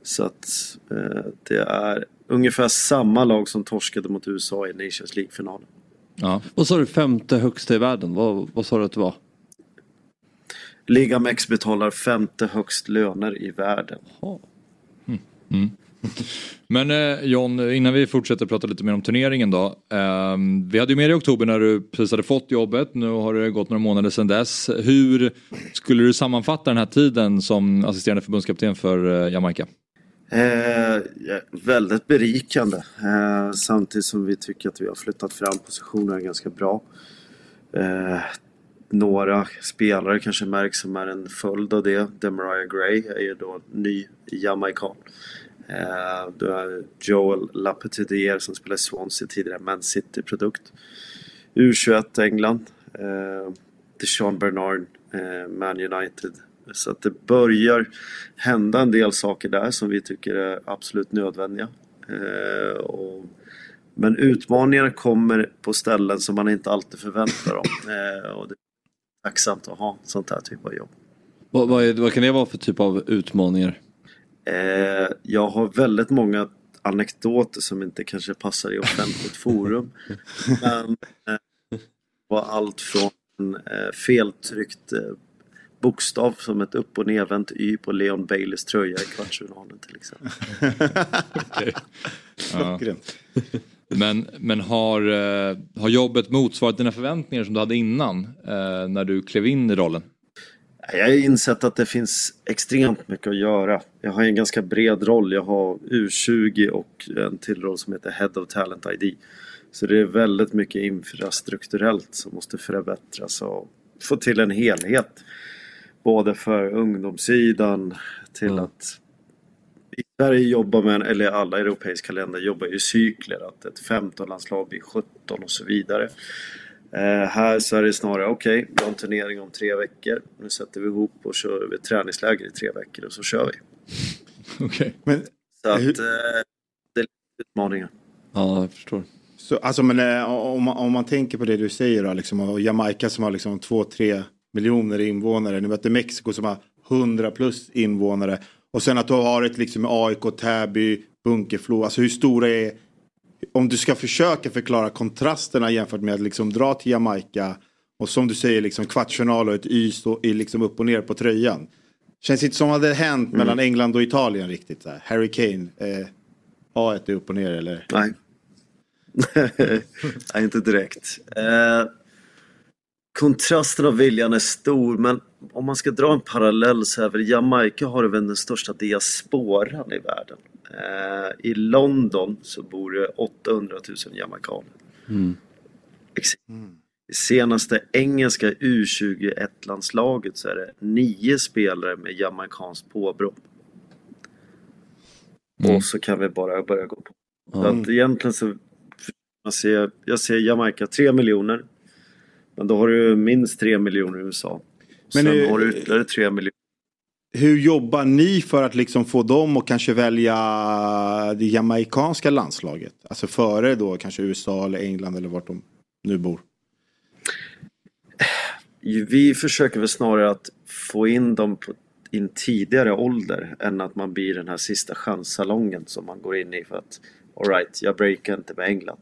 Så att eh, det är ungefär samma lag som torskade mot USA i Nations League-finalen. Ja. Vad sa du femte högsta i världen? Vad, vad sa du att det var? Liga Mex betalar femte högst löner i världen. Mm. Men eh, John, innan vi fortsätter prata lite mer om turneringen då. Eh, vi hade ju med dig i oktober när du precis hade fått jobbet. Nu har det gått några månader sedan dess. Hur skulle du sammanfatta den här tiden som assisterande förbundskapten för eh, Jamaica? Eh, väldigt berikande. Eh, samtidigt som vi tycker att vi har flyttat fram positionerna ganska bra. Eh, några spelare kanske märks som är en följd av det. Demaria Gray är ju då ny jamaican. Eh, du har Joel Lapetitier som spelar i Swansea tidigare, Man City-produkt. U21 England. Eh, Deshaun Bernard, eh, Man United. Så att det börjar hända en del saker där som vi tycker är absolut nödvändiga. Eh, och, men utmaningar kommer på ställen som man inte alltid förväntar dem. Eh, och det tacksamt att ha sånt här typ av jobb. Vad, vad, är, vad kan det vara för typ av utmaningar? Eh, jag har väldigt många anekdoter som inte kanske passar i offentligt forum. Men eh, var allt från eh, feltryckt eh, bokstav som ett upp och nervänt Y på Leon Baileys tröja i kvartsfinalen till exempel. Okej. Ja. Men, men har, eh, har jobbet motsvarat dina förväntningar som du hade innan eh, när du klev in i rollen? Jag har insett att det finns extremt mycket att göra. Jag har en ganska bred roll. Jag har U20 och en till roll som heter Head of Talent ID. Så det är väldigt mycket infrastrukturellt som måste förbättras och få till en helhet. Både för ungdomssidan till att i Sverige jobbar man, eller alla europeiska länder jobbar ju i cykler. Att ett 15-landslag blir 17 och så vidare. Eh, här så är det snarare, okej, okay, vi har en turnering om tre veckor. Nu sätter vi ihop och kör vi ett träningsläger i tre veckor och så kör vi. Okej. Men, Så att eh, det är lite utmaningar. Ja, jag förstår. Så, alltså, men, eh, om, man, om man tänker på det du säger då, liksom, och Jamaica som har liksom 2-3 miljoner invånare. Ni möter Mexiko som har 100 plus invånare. Och sen att du har ett liksom AIK, Täby, Bunkeflo. Alltså hur stora är... Om du ska försöka förklara kontrasterna jämfört med att liksom dra till Jamaica. Och som du säger liksom kvartsfinal och ett Y i liksom upp och ner på tröjan. Känns inte som att det hänt Mm. mellan England och Italien riktigt. Här. Harry Kane, eh, A1 är upp och ner eller? Nej. Nej, inte direkt. Eh, kontrasten av viljan är stor men om man ska dra en parallell så är väl Jamaica har väl den största diasporan i världen. Eh, I London så bor det 800 000 jamaicaner. Ex- I senaste engelska U21-landslaget så är det nio spelare med jamaikanskt påbrå. Och så kan vi bara börja gå på. Så att egentligen så jag ser, jag ser Jamaica 3 miljoner. Men då har du minst 3 miljoner i USA. Men Sen har du ytterligare 3 miljoner. Hur jobbar ni för att liksom få dem att kanske välja det jamaicanska landslaget? Alltså före då kanske USA eller England eller vart de nu bor. Vi försöker väl snarare att få in dem på en tidigare ålder än att man blir den här sista chanssalongen som man går in i för att alright, jag breakar inte med England.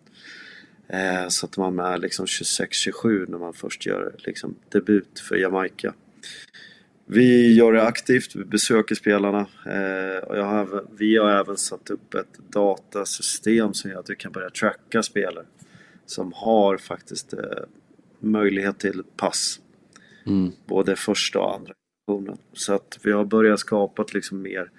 Eh, så att man är liksom 26-27 när man först gör liksom debut för Jamaica. Vi gör det aktivt, vi besöker spelarna eh, och har, vi har även satt upp ett datasystem som gör att vi kan börja tracka spelare som har faktiskt eh, möjlighet till pass. Både första och andra. Så att vi har börjat skapa liksom mer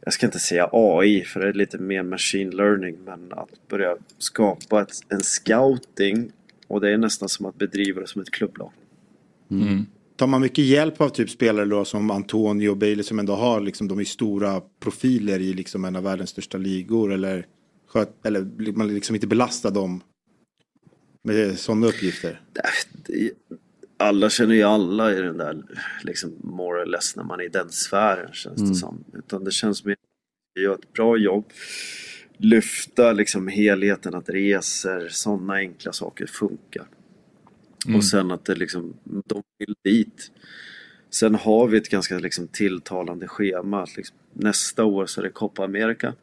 jag ska inte säga AI för det är lite mer machine learning men att börja skapa ett, en scouting och det är nästan som att bedriva det som ett klubblag. Tar man mycket hjälp av typ spelare då som Antonio och Bailey som ändå har liksom, de är stora profiler i liksom en av världens största ligor eller, sköt, eller blir man liksom inte belastar dem med sådana uppgifter? Det- Alla känner ju alla i den där liksom more or less när man är i den sfären känns Mm. det som. Utan det känns mer att göra ett bra jobb. Lyfta liksom helheten, att resor, sådana enkla saker funkar. Mm. Och sen att det liksom, de vill dit. Sen har vi ett ganska liksom tilltalande schema. Att liksom, nästa år så är det Copa America.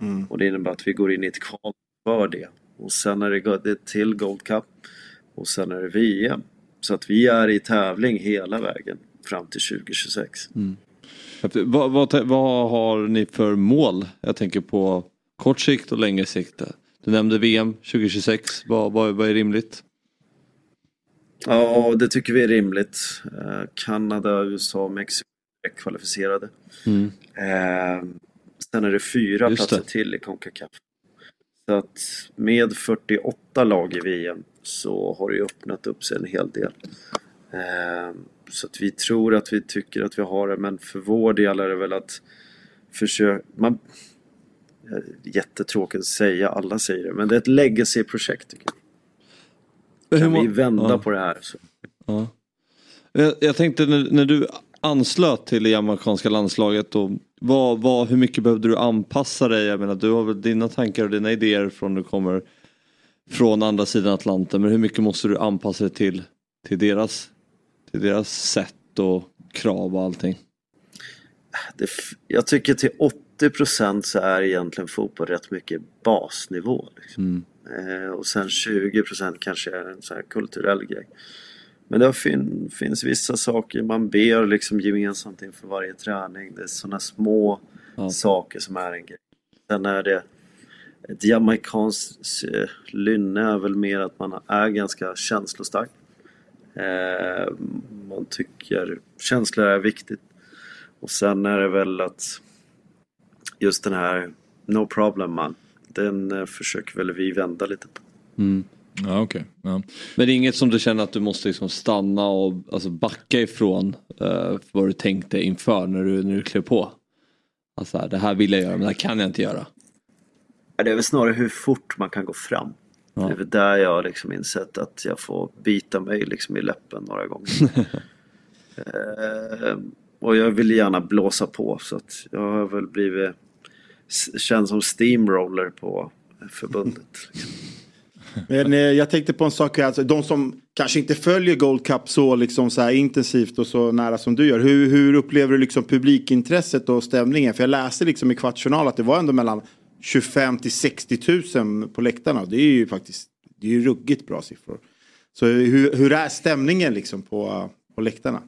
Mm. Och det innebär att vi går in i ett kval för det. Och sen är det det till Gold Cup. Och sen är det VM. Så att vi är i tävling hela vägen fram till 2026. Vad, vad, vad har ni för mål? Jag tänker på kort sikt och längre sikt. Du nämnde VM 2026. Vad, vad, vad är rimligt? Ja, det tycker vi är rimligt. Eh, Kanada, USA och Mexiko är kvalificerade. Mm. Eh, sen är det fyra Just platser det. till i Concacaf. Så att med 48 lag i VM så har det ju öppnat upp sig en hel del. Eh, så att vi tror att vi tycker att vi har det, men för vår del är det väl att försöka... Man, jättetråkigt att säga, alla säger det, men det är ett legacy-projekt Kan vi vända Ja. på det här så Ja. Jag, jag tänkte när, när du anslöt till det jamaicanska landslaget och vad, vad, hur mycket behövde du anpassa dig? Jag menar du har väl dina tankar och dina idéer från du kommer från andra sidan Atlanten men hur mycket måste du anpassa dig till, till, deras, till deras sätt och krav och allting? det, jag tycker till 80% så är egentligen fotboll rätt mycket basnivå. Liksom. Eh, och sen 20% kanske är en här kulturell grej. Men det fin, finns vissa saker man ber liksom gemensamt inför varje träning. Det är sådana små saker som är en grej. Sen är det ett jamaikanskt eh, lynne är väl mer att man är ganska känslostark. Eh, man tycker känslor är viktigt. Och sen är det väl att just den här No problem man, den eh, försöker väl vi vända lite på. Mm. Ja, okej. Ja. Men det är inget som du känner att du måste liksom stanna och alltså backa ifrån uh, vad du tänkte inför när du, när du klev på? Alltså här, det här vill jag göra men det här kan jag inte göra. Det är väl snarare hur fort man kan gå fram. Ja. Det är väl där jag har liksom insett att jag får bita mig liksom i läppen några gånger. eh, och jag vill gärna blåsa på så att jag har väl blivit känd som steamroller på förbundet. Men eh, jag tänkte på en sak alltså, de som kanske inte följer Gold Cup så, liksom, så här intensivt och så nära som du gör. Hur, hur upplever du liksom publikintresset och stämningen? För jag läste liksom i Kvartsjournal att det var ändå mellan 25 till 60 000 på läktarna. Det är ju faktiskt det är ju ruggigt bra siffror. Så hur, hur är stämningen liksom på, på läktarna?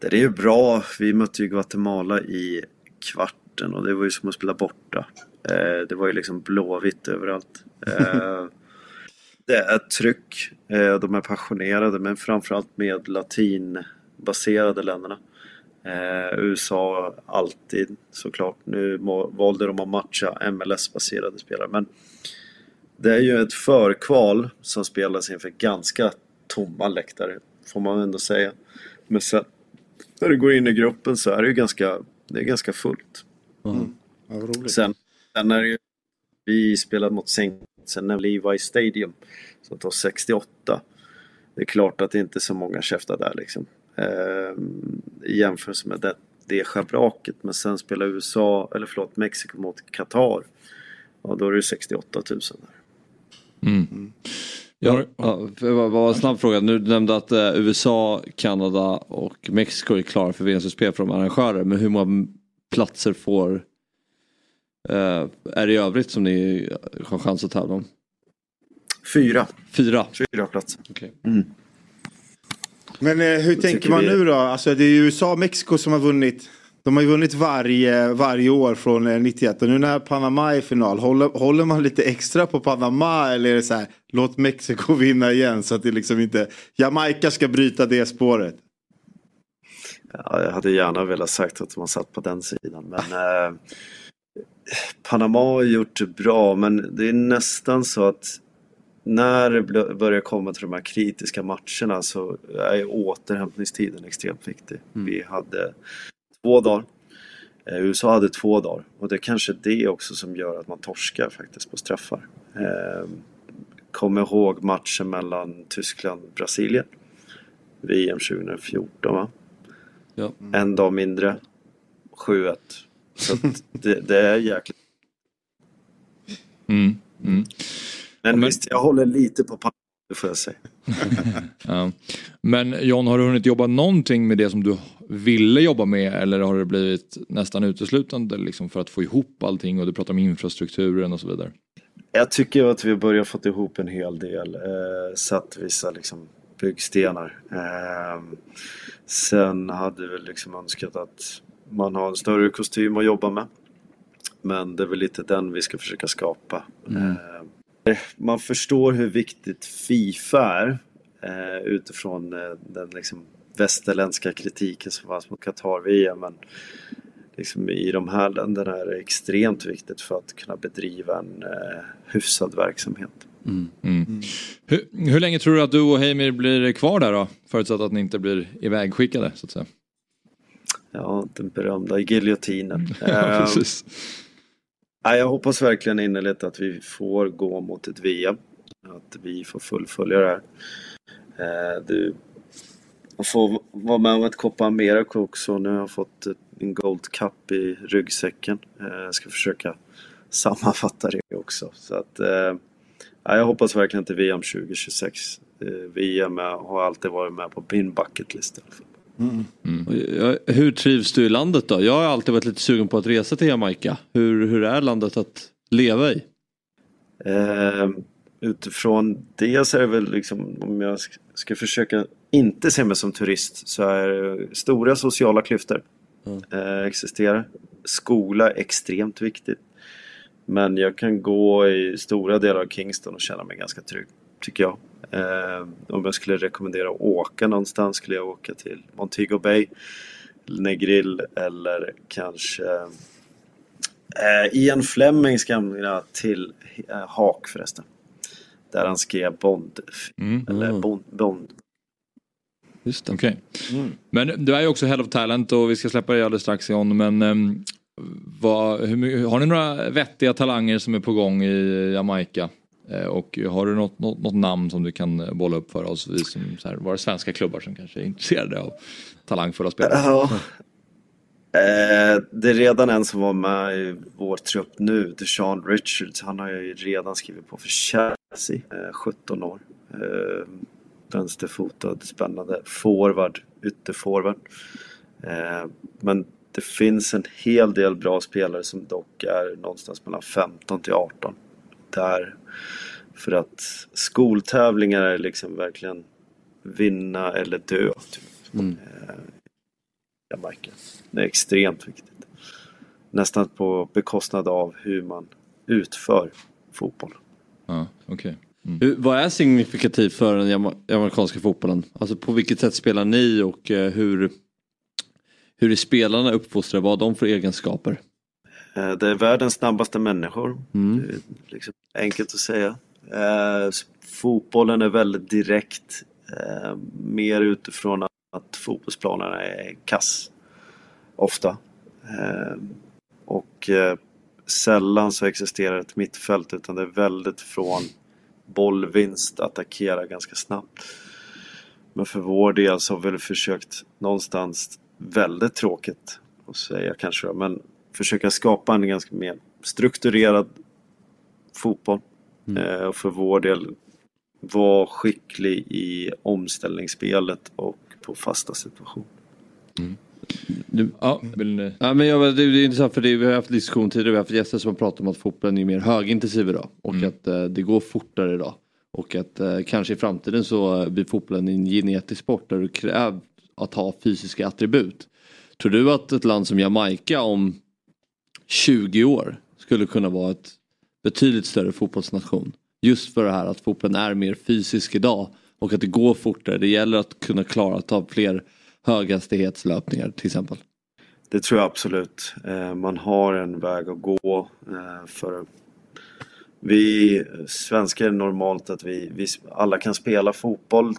Det är ju bra. Vi mötte ju Guatemala i kvarten och det var ju som att spela borta. Eh, det var ju liksom blåvitt överallt. Eh, det är tryck. Eh, de är passionerade men framförallt med latinbaserade länderna. Eh, USA alltid såklart. Nu valde de att matcha MLS-baserade spelare. Men det är ju ett förkval som spelas inför ganska tomma läktare. Får man ändå säga. Men sen när du går in i gruppen så är det ju ganska, det är ganska fullt. Ja, vad roligt. Sen, sen är det ju, vi spelade mot Sen Levi Stadium som tar 68. Det är klart att det inte är så många käftar där liksom. Ehm, I jämförelse med det, det schabraket. Men sen spelar USA, eller förlåt Mexiko mot Qatar. Och då är det ju 68 000 där. Mm. Ja, ja, för vad var en snabb fråga. Nu nämnde att eh, USA, Kanada och Mexiko är klara för VM-slutspel de arrangörer. Men hur många platser får är det i övrigt som ni har chans att tävla om? Fyra. Fyra? Fyra platser. Okej. Mm. Men eh, hur Då tänker man vi- nu då? Alltså det är ju USA och Mexiko som har vunnit. De har ju vunnit varje, varje år från eh, 91 och nu när Panama är i final, håller, håller man lite extra på Panama eller är det så här, låt Mexiko vinna igen så att det liksom inte, Jamaica ska bryta det spåret? Ja, jag hade gärna velat sagt att man satt på den sidan. Men eh, Panama har gjort det bra men det är nästan så att när det börjar komma till de här kritiska matcherna så är återhämtningstiden extremt viktig. Vi hade två dagar. Eh, USA hade två dagar och det är kanske det också som gör att man torskar faktiskt på straffar. Eh, kom ihåg matchen mellan Tyskland och Brasilien. VM 2014 va? Ja. En dag mindre. 7-1. Så det, det är jäkligt. Mm. Mm. Men, visst, jag håller lite på pannan, det får jag säga. Ja. Men John, har du hunnit jobba någonting med det som du ville jobba med eller har det blivit nästan uteslutande liksom för att få ihop allting och du pratar om infrastrukturen och så vidare? Jag tycker att vi börjar fått ihop en hel del. Eh, satt vissa liksom byggstenar. Eh, sen hade vi liksom önskat att man har en större kostym att jobba med. Men det är väl lite den vi ska försöka skapa. Eh, man förstår hur viktigt Fifa är eh, utifrån eh, den liksom västerländska kritiken som fanns mot Qatar-VM. Men liksom i de här länderna är det extremt viktigt för att kunna bedriva en eh, hyfsad verksamhet. Mm. Hur, hur länge tror du att du och Heimir blir kvar där då? Förutsatt att ni inte blir ivägskickade så att säga. Ja, den berömda giljotinen. Ja, Eh, precis. nej, jag hoppas verkligen innerligt att vi får gå mot ett VM. Att vi får fullfölja det här. Eh, du, jag får vara med om ett Copa America också. Nu har jag fått en Gold Cup i ryggsäcken. Eh, jag ska försöka sammanfatta det också. Så att, eh, ja, jag hoppas verkligen till VM 2026. Eh, VM har alltid varit med på min bucket list i alla fall. Och jag- Hur trivs du i landet då? Jag har alltid varit lite sugen på att resa till Jamaica. Hur, hur är landet att leva i? Eh, utifrån det så är det väl liksom, om jag sk- ska försöka inte se mig som turist, så är stora sociala klyftor eh, existerar. Skola är extremt viktigt. Men jag kan gå i stora delar av Kingston och känna mig ganska trygg, tycker jag. Eh, om jag skulle rekommendera att åka någonstans skulle jag åka till Montego Bay, Negril eller kanske eh, Ian Flemings gamla till eh, Hak förresten. Där han skrev Bond. Eller Bond, Bond. Just det. Okej. Men du är ju också Head of Talent och vi ska släppa dig alldeles strax John. Men ehm, vad, hur, har ni några vettiga talanger som är på gång i Jamaica? Eh, och har du något, något, något namn som du kan eh, bolla upp för oss? Vi som så här, våra svenska klubbar som kanske är intresserade av talangfulla spelare. Ja. Eh, det är redan en som var med i vår trupp nu, Deshaun Richards. Han har ju redan skrivit på för Chelsea, eh, 17 år. Eh, vänsterfotad, spännande forward, ytterforward. Eh, men det finns en hel del bra spelare som dock är någonstans mellan 15 till 18. Där, för att skoltävlingar är liksom verkligen vinna eller dö. Typ. Eh, Jamaica. Det är extremt viktigt. Nästan på bekostnad av hur man utför fotboll. Ja, okej. Hur, vad är signifikativt för den jama- amerikanska fotbollen? Alltså på vilket sätt spelar ni och eh, hur, hur är spelarna uppfostrade? Vad har de för egenskaper? Eh, Det är världens snabbaste människor. Mm. Liksom enkelt att säga. Eh, Fotbollen är väldigt direkt. eh, Mer utifrån att- att fotbollsplanerna är kass. Ofta. Eh, Och sällan så existerar ett mittfält utan det är väldigt från bollvinst, attackera ganska snabbt. Men för vår del så har vi försökt någonstans, väldigt tråkigt att säga kanske men försöka skapa en ganska mer strukturerad fotboll. Eh, och för vår del vara skicklig i omställningsspelet och på fasta situationer. Du, ja, vill ni... ja, men jag, det, det är intressant för det, vi har haft diskussion tidigare, vi har haft gäster som har pratat om att fotbollen är mer högintensiv idag och att eh, det går fortare idag. Och att eh, kanske i framtiden så blir fotbollen en genetisk sport där du krävs att ha fysiska attribut. Tror du att ett land som Jamaica om 20 år skulle kunna vara ett betydligt större fotbollsnation? Just för det här att fotbollen är mer fysisk idag och att det går fortare. Det gäller att kunna klara att ta fler höghastighetslöpningar till exempel. Det tror jag absolut. Eh, man har en väg att gå. Eh, för vi svenskar är normalt att vi, vi alla kan spela fotboll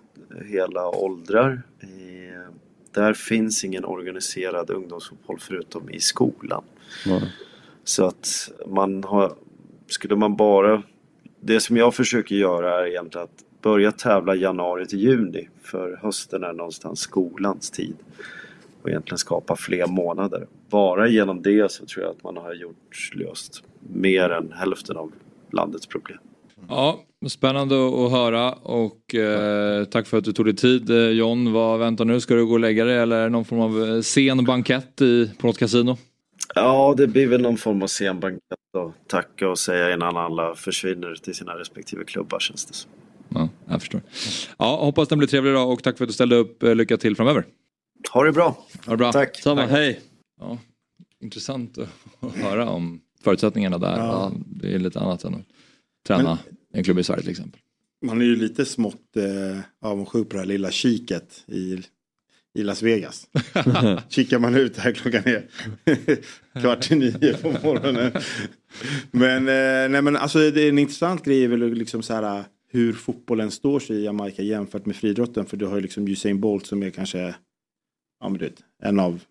hela åldrar. Eh, där finns ingen organiserad ungdomsfotboll förutom i skolan. Så att man har, skulle man bara, det som jag försöker göra är egentligen att börja tävla januari till juni. För hösten är någonstans skolans tid. Och egentligen skapa fler månader. Bara genom det så tror jag att man har gjort löst mer än hälften av landets problem. Ja, spännande att höra och eh, tack för att du tog dig tid. Eh, John, vad väntar nu? Ska du gå och lägga dig eller någon form av eh, sen bankett i, på något kasino? Ja, det blir väl någon form av sen bankett och tacka och säga innan alla försvinner till sina respektive klubbar känns det som. Ja, jag förstår. Ja, hoppas den blir trevlig idag och tack för att du ställde upp. Eh, Lycka till framöver. Ha det bra. Ha det bra. Tack. Samma, hej. Ja, intressant att att höra om förutsättningarna där. Ja. Ja, det är lite annat än att träna en klubb i Sverige till exempel. Man är ju lite smått eh, avundsjuk på det här lilla kiket i, i Las Vegas. Kikar man ut här klockan är kvart i nio på morgonen. Men, eh, nej, men alltså, det är en intressant grej är väl liksom så här, hur fotbollen står sig i Jamaica jämfört med friidrotten. För du har ju liksom Usain Bolt som är kanske ja, men du vet, en av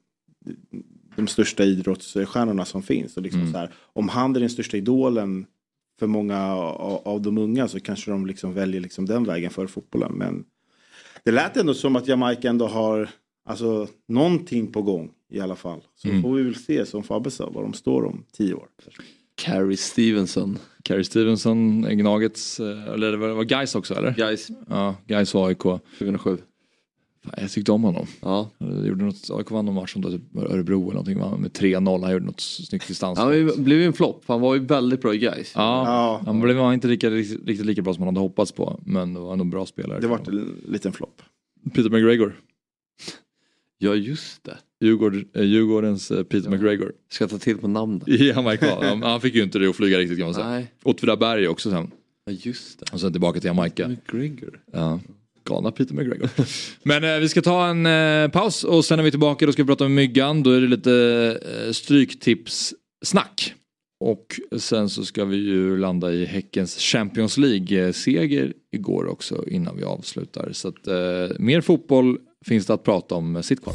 de största idrottsstjärnorna som finns. Och liksom så här, om han är den största idolen för många av, av de unga så kanske de liksom väljer liksom den vägen för fotbollen. Men det lät ändå som att Jamaica ändå har alltså, någonting på gång i alla fall. Så Mm. får vi väl se som Fabbe sa var de står om tio år. Carrie Stevenson. Carrie Stevenson, Gnagets, eh, eller det var, Gais också eller? Gais. Ja, Gais och AIK. 2007. Fan, jag tyckte om honom. Ja. Jag gjorde något, AIK vann någon match som typ Örebro eller någonting vann med 3-0. Han gjorde något snyggt distans. Han var ju- blev ju en flopp, han var ju väldigt bra i Gais. Ja, han blev han inte lika, riktigt, lika bra som han hade hoppats på. Men det var ändå en bra spelare. Det vart en liten flopp. Peter McGregor. Ja just det. Djurgård, eh, Djurgårdens eh, Peter McGregor. Ska jag ta till på namn då? I amerikan. Han, han fick ju inte det att flyga riktigt kan man säga. Nej. Åtvidaberg också sen. Ja just det. Och sen tillbaka till Jamaica. McGregor. Ja. Galna Peter McGregor. Men eh, vi ska ta en eh, paus och sen är vi tillbaka. Då ska vi prata om myggan. Då är det lite eh, stryktips-snack. Och sen så ska vi ju landa i Häckens Champions League-seger igår också innan vi avslutar. Så att eh, mer fotboll finns det att prata om. Sitt kvar.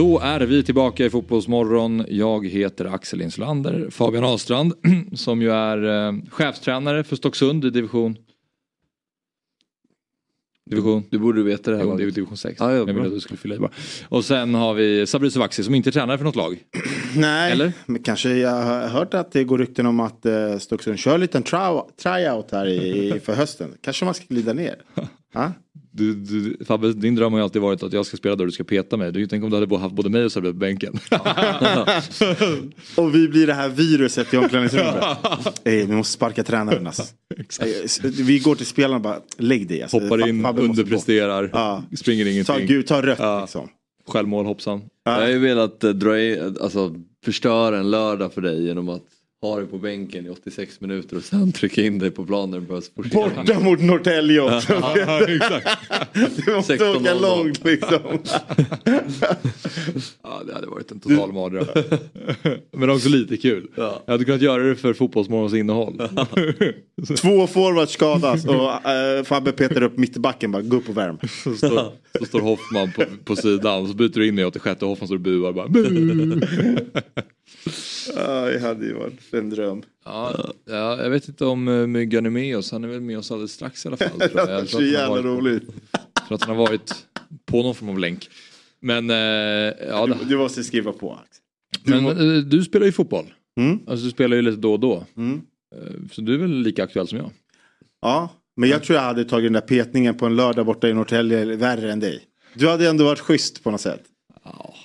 Då är vi tillbaka i Fotbollsmorgon. Jag heter Axel Insulander. Fabian Ahlstrand som ju är eh, chefstränare för Stocksund i division... Division? Du borde veta det här Jo, det är division 6. Ja, ja, jag ville att du skulle fylla i bara. Och sen har vi Sabri Sovaksi som inte är tränare för något lag. Nej, Eller? men kanske jag har hört att det går rykten om att uh, Stocksund kör en liten tryout här i, för hösten. Kanske man ska glida ner. Ja? Du, du, Fabbe, din dröm har ju alltid varit att jag ska spela där och du ska peta mig. Du, tänk om du hade haft både mig och Sabri på bänken. Och vi blir det här viruset i omklädningsrummet. Ey, vi måste sparka tränaren alltså. Vi går till spelarna och bara, lägg dig. Alltså. Hoppar in, Fabbe underpresterar, Ja. springer Ta, ingenting. gud, ta rött liksom. Självmål hoppsan. Jag har ju velat eh, dra in, alltså, förstöra en lördag för dig genom att ha dig på bänken i 86 minuter och sen trycka in dig på planen när det behövs forcering. Borta mot Norrtälje också. Ja, exakt. Du måste 16-0. åka långt liksom. Ja, det hade varit en total mardröm. Men också lite kul. Jag hade kunnat göra det för Fotbollsmorgons innehåll. Två forwards skadas och uh, Fabbe petar upp mittbacken bara, gå upp och värm. Så står, så står Hoffman på, på sidan så byter du in i 86 och Hoffman står och buar bara. Bu! Ja, det hade ju varit en dröm. Ja, ja, jag vet inte om uh, Myggan är med oss. Han är väl med oss alldeles strax i alla fall. tror jag. Det tror så att han har jävla varit- roligt. Jag tror att han har varit på någon form av länk. Men, eh, ja, Du, du måste skriva på Axel. men eh, du spelar ju fotboll. Mm. Alltså du spelar ju lite då och då. Mm. Så du är väl lika aktuell som jag? Ja, men jag tror jag hade tagit den där petningen på en lördag borta i Norrtälje värre än dig. Du hade ändå varit schysst på något sätt.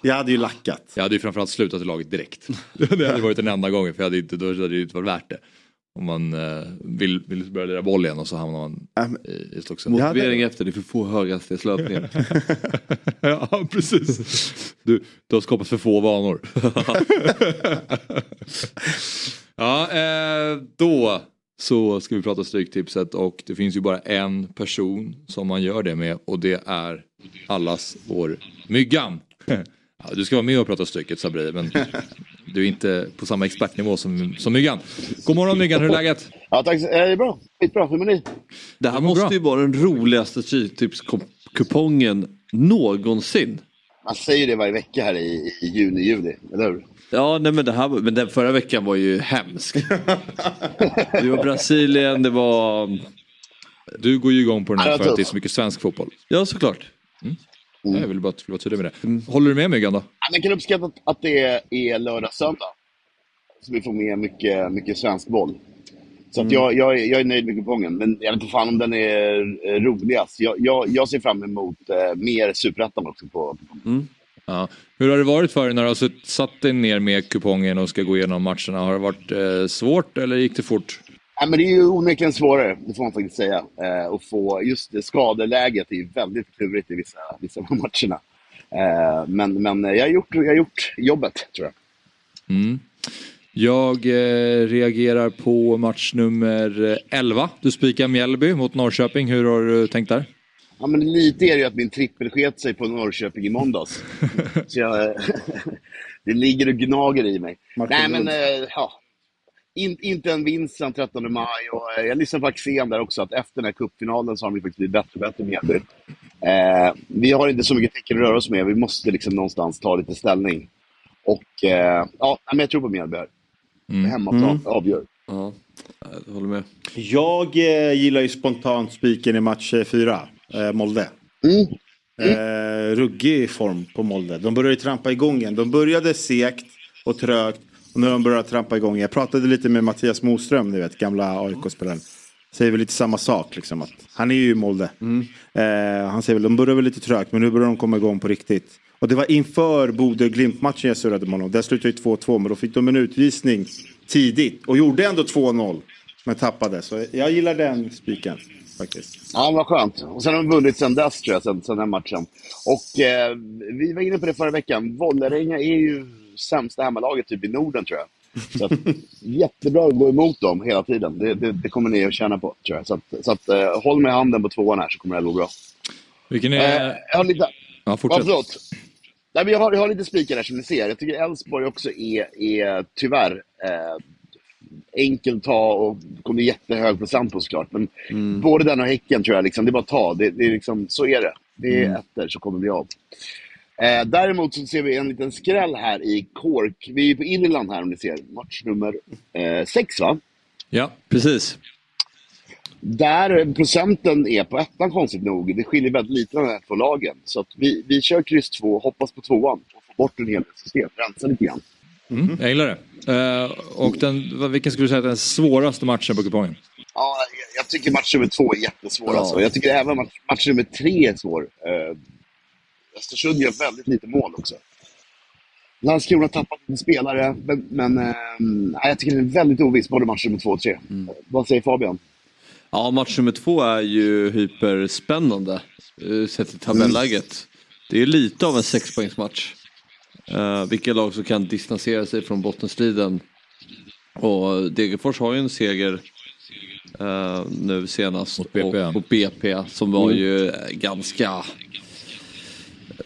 Jag hade ju lackat. Jag hade ju framförallt slutat i laget direkt. det hade varit den enda gången för jag hade inte, då hade det inte varit värt det. Om man eh, vill, vill börja lira boll igen och så hamnar man i, i Stocksund. Motivering efter, det är för få höghastighetslöpningar. ja, precis. Du, du har skapat för få vanor. ja, eh, då så ska vi prata Stryktipset och det finns ju bara en person som man gör det med och det är allas vår Myggan. Ja, du ska vara med och prata Stryket Sabri men du är inte på samma expertnivå som, som Myggan. God morgon Myggan, hur är läget? Ja tack, det är bra. Skitbra, hur mår ni? Det här måste ju vara den roligaste Stryktipskupongen någonsin. Man säger det varje vecka här i, i juni, juli, eller hur? Ja, nej, men, det här, men den förra veckan var ju hemsk. det var Brasilien, det var... Du går ju igång på den här för att det är så mycket svensk fotboll. Ja, såklart. Ja, Jag vill bara vara tydlig med det. Håller du med Myggan då? Ja, Man kan uppskatta att, det är, är lördag, söndag. Så vi får med mycket, mycket svensk boll. Så att Mm. jag, jag, är, jag är nöjd med kupongen, men jag vet inte fan om den är eh, roligast. Jag, jag, jag ser fram emot eh, mer superettan också. På, Ja. Hur har det varit för dig när du har satt dig ner med kupongen och ska gå igenom matcherna? Har det varit eh, svårt eller gick det fort? Ja, men det är ju onekligen svårare, det får man faktiskt säga. Eh, att få just det, skadeläget är ju väldigt klurigt i vissa, vissa av matcherna. Eh, men men jag, har gjort, jag har gjort jobbet, tror jag. Mm. Jag eh, reagerar på match nummer eh, 11. Du spikar Mjällby mot Norrköping. Hur har du tänkt där? Ja, men lite är det ju att min trippel sket sig på Norrköping i måndags. Så jag, det ligger och gnager i mig. Martin Nej, men eh, ja. In, inte en vinst sedan 13 maj. Och, eh, jag lyssnade på Axén där också, att efter den här cupfinalen så har ju faktiskt blivit bättre och bättre med Mjällby. Eh, vi har inte så mycket tecken att röra oss med. Vi måste liksom någonstans ta lite ställning. Och eh, ja, men jag tror på Mjällby här. Hemmaplan Mm. avgör. Ja, jag håller med. Jag eh, gillar ju spontant spiken i match eh, fyra, eh, Molde. Mm. Eh, ruggig form på Molde. De började trampa igång igen. De började segt och trögt. Och nu har de börjat trampa igång. Jag pratade lite med Mattias Moström, ni vet, gamla AIK-spelaren. Säger väl lite samma sak. Liksom, att han är ju i Molde. Eh, han säger väl, de började väl lite trögt men nu börjar de komma igång på riktigt. Och det var inför Bodö-Glimt-matchen jag surrade med honom. Där slutade ju 2-2 men då fick de en utvisning tidigt. Och gjorde ändå 2-0. Men tappade. Så jag gillar den spiken faktiskt. Ja, vad skönt. Och sen har de vunnit sen dess, tror jag, sen, sen den matchen. Och eh, vi var inne på det förra veckan. Vålerenga är ju sämsta hemmalaget typ i Norden, tror jag. Så att, jättebra att gå emot dem hela tiden. Det, det, det kommer ni att tjäna på, tror jag. Så, att, så att, eh, håll med handen på tvåan här så kommer det att gå bra. Vilken är... Eh, jag har lite... Ja, fortsätt. Ja, förlåt. Nej, men jag, har, jag har lite spikar här som ni ser. Jag tycker Elfsborg också är, är tyvärr eh, enkelt ta och kommer jättehög procent på såklart. Men både den och Häcken tror jag, liksom, det är bara att ta. Det, det är liksom, så är det. Det är Mm. ettor så kommer det bli av. Eh, däremot så ser vi en liten skräll här i Cork. Vi är på Irland här om ni ser. Match nummer eh, sex va? Ja, precis. Där procenten är på ettan konstigt nog. Det skiljer väldigt lite mellan två lagen. Så att vi, vi kör kryss två, hoppas på tvåan och få bort en hel system. Rensa lite grann. Mm, jag gillar det. Eh, och den, vilken skulle du säga är den svåraste matchen på kupongen? Ja, jag, jag tycker match nummer två är jättesvår. Ja. Alltså. Jag tycker även match, match nummer tre är svår. Uh, Östersund gör väldigt lite mål också. Landskrona har tappat lite spelare, men, men nej, jag tycker den är väldigt oviss, både match nummer två och tre. Vad säger Fabian? Ja, match nummer två är ju hyperspännande. Sett till tabelläget. Det är lite av en sexpoängsmatch. Uh, vilka lag som kan distansera sig från bottenstriden. Och Degerfors har ju en seger eh, nu senast mot BP. Och, mot BP som var Mm. ju eh, ganska eh,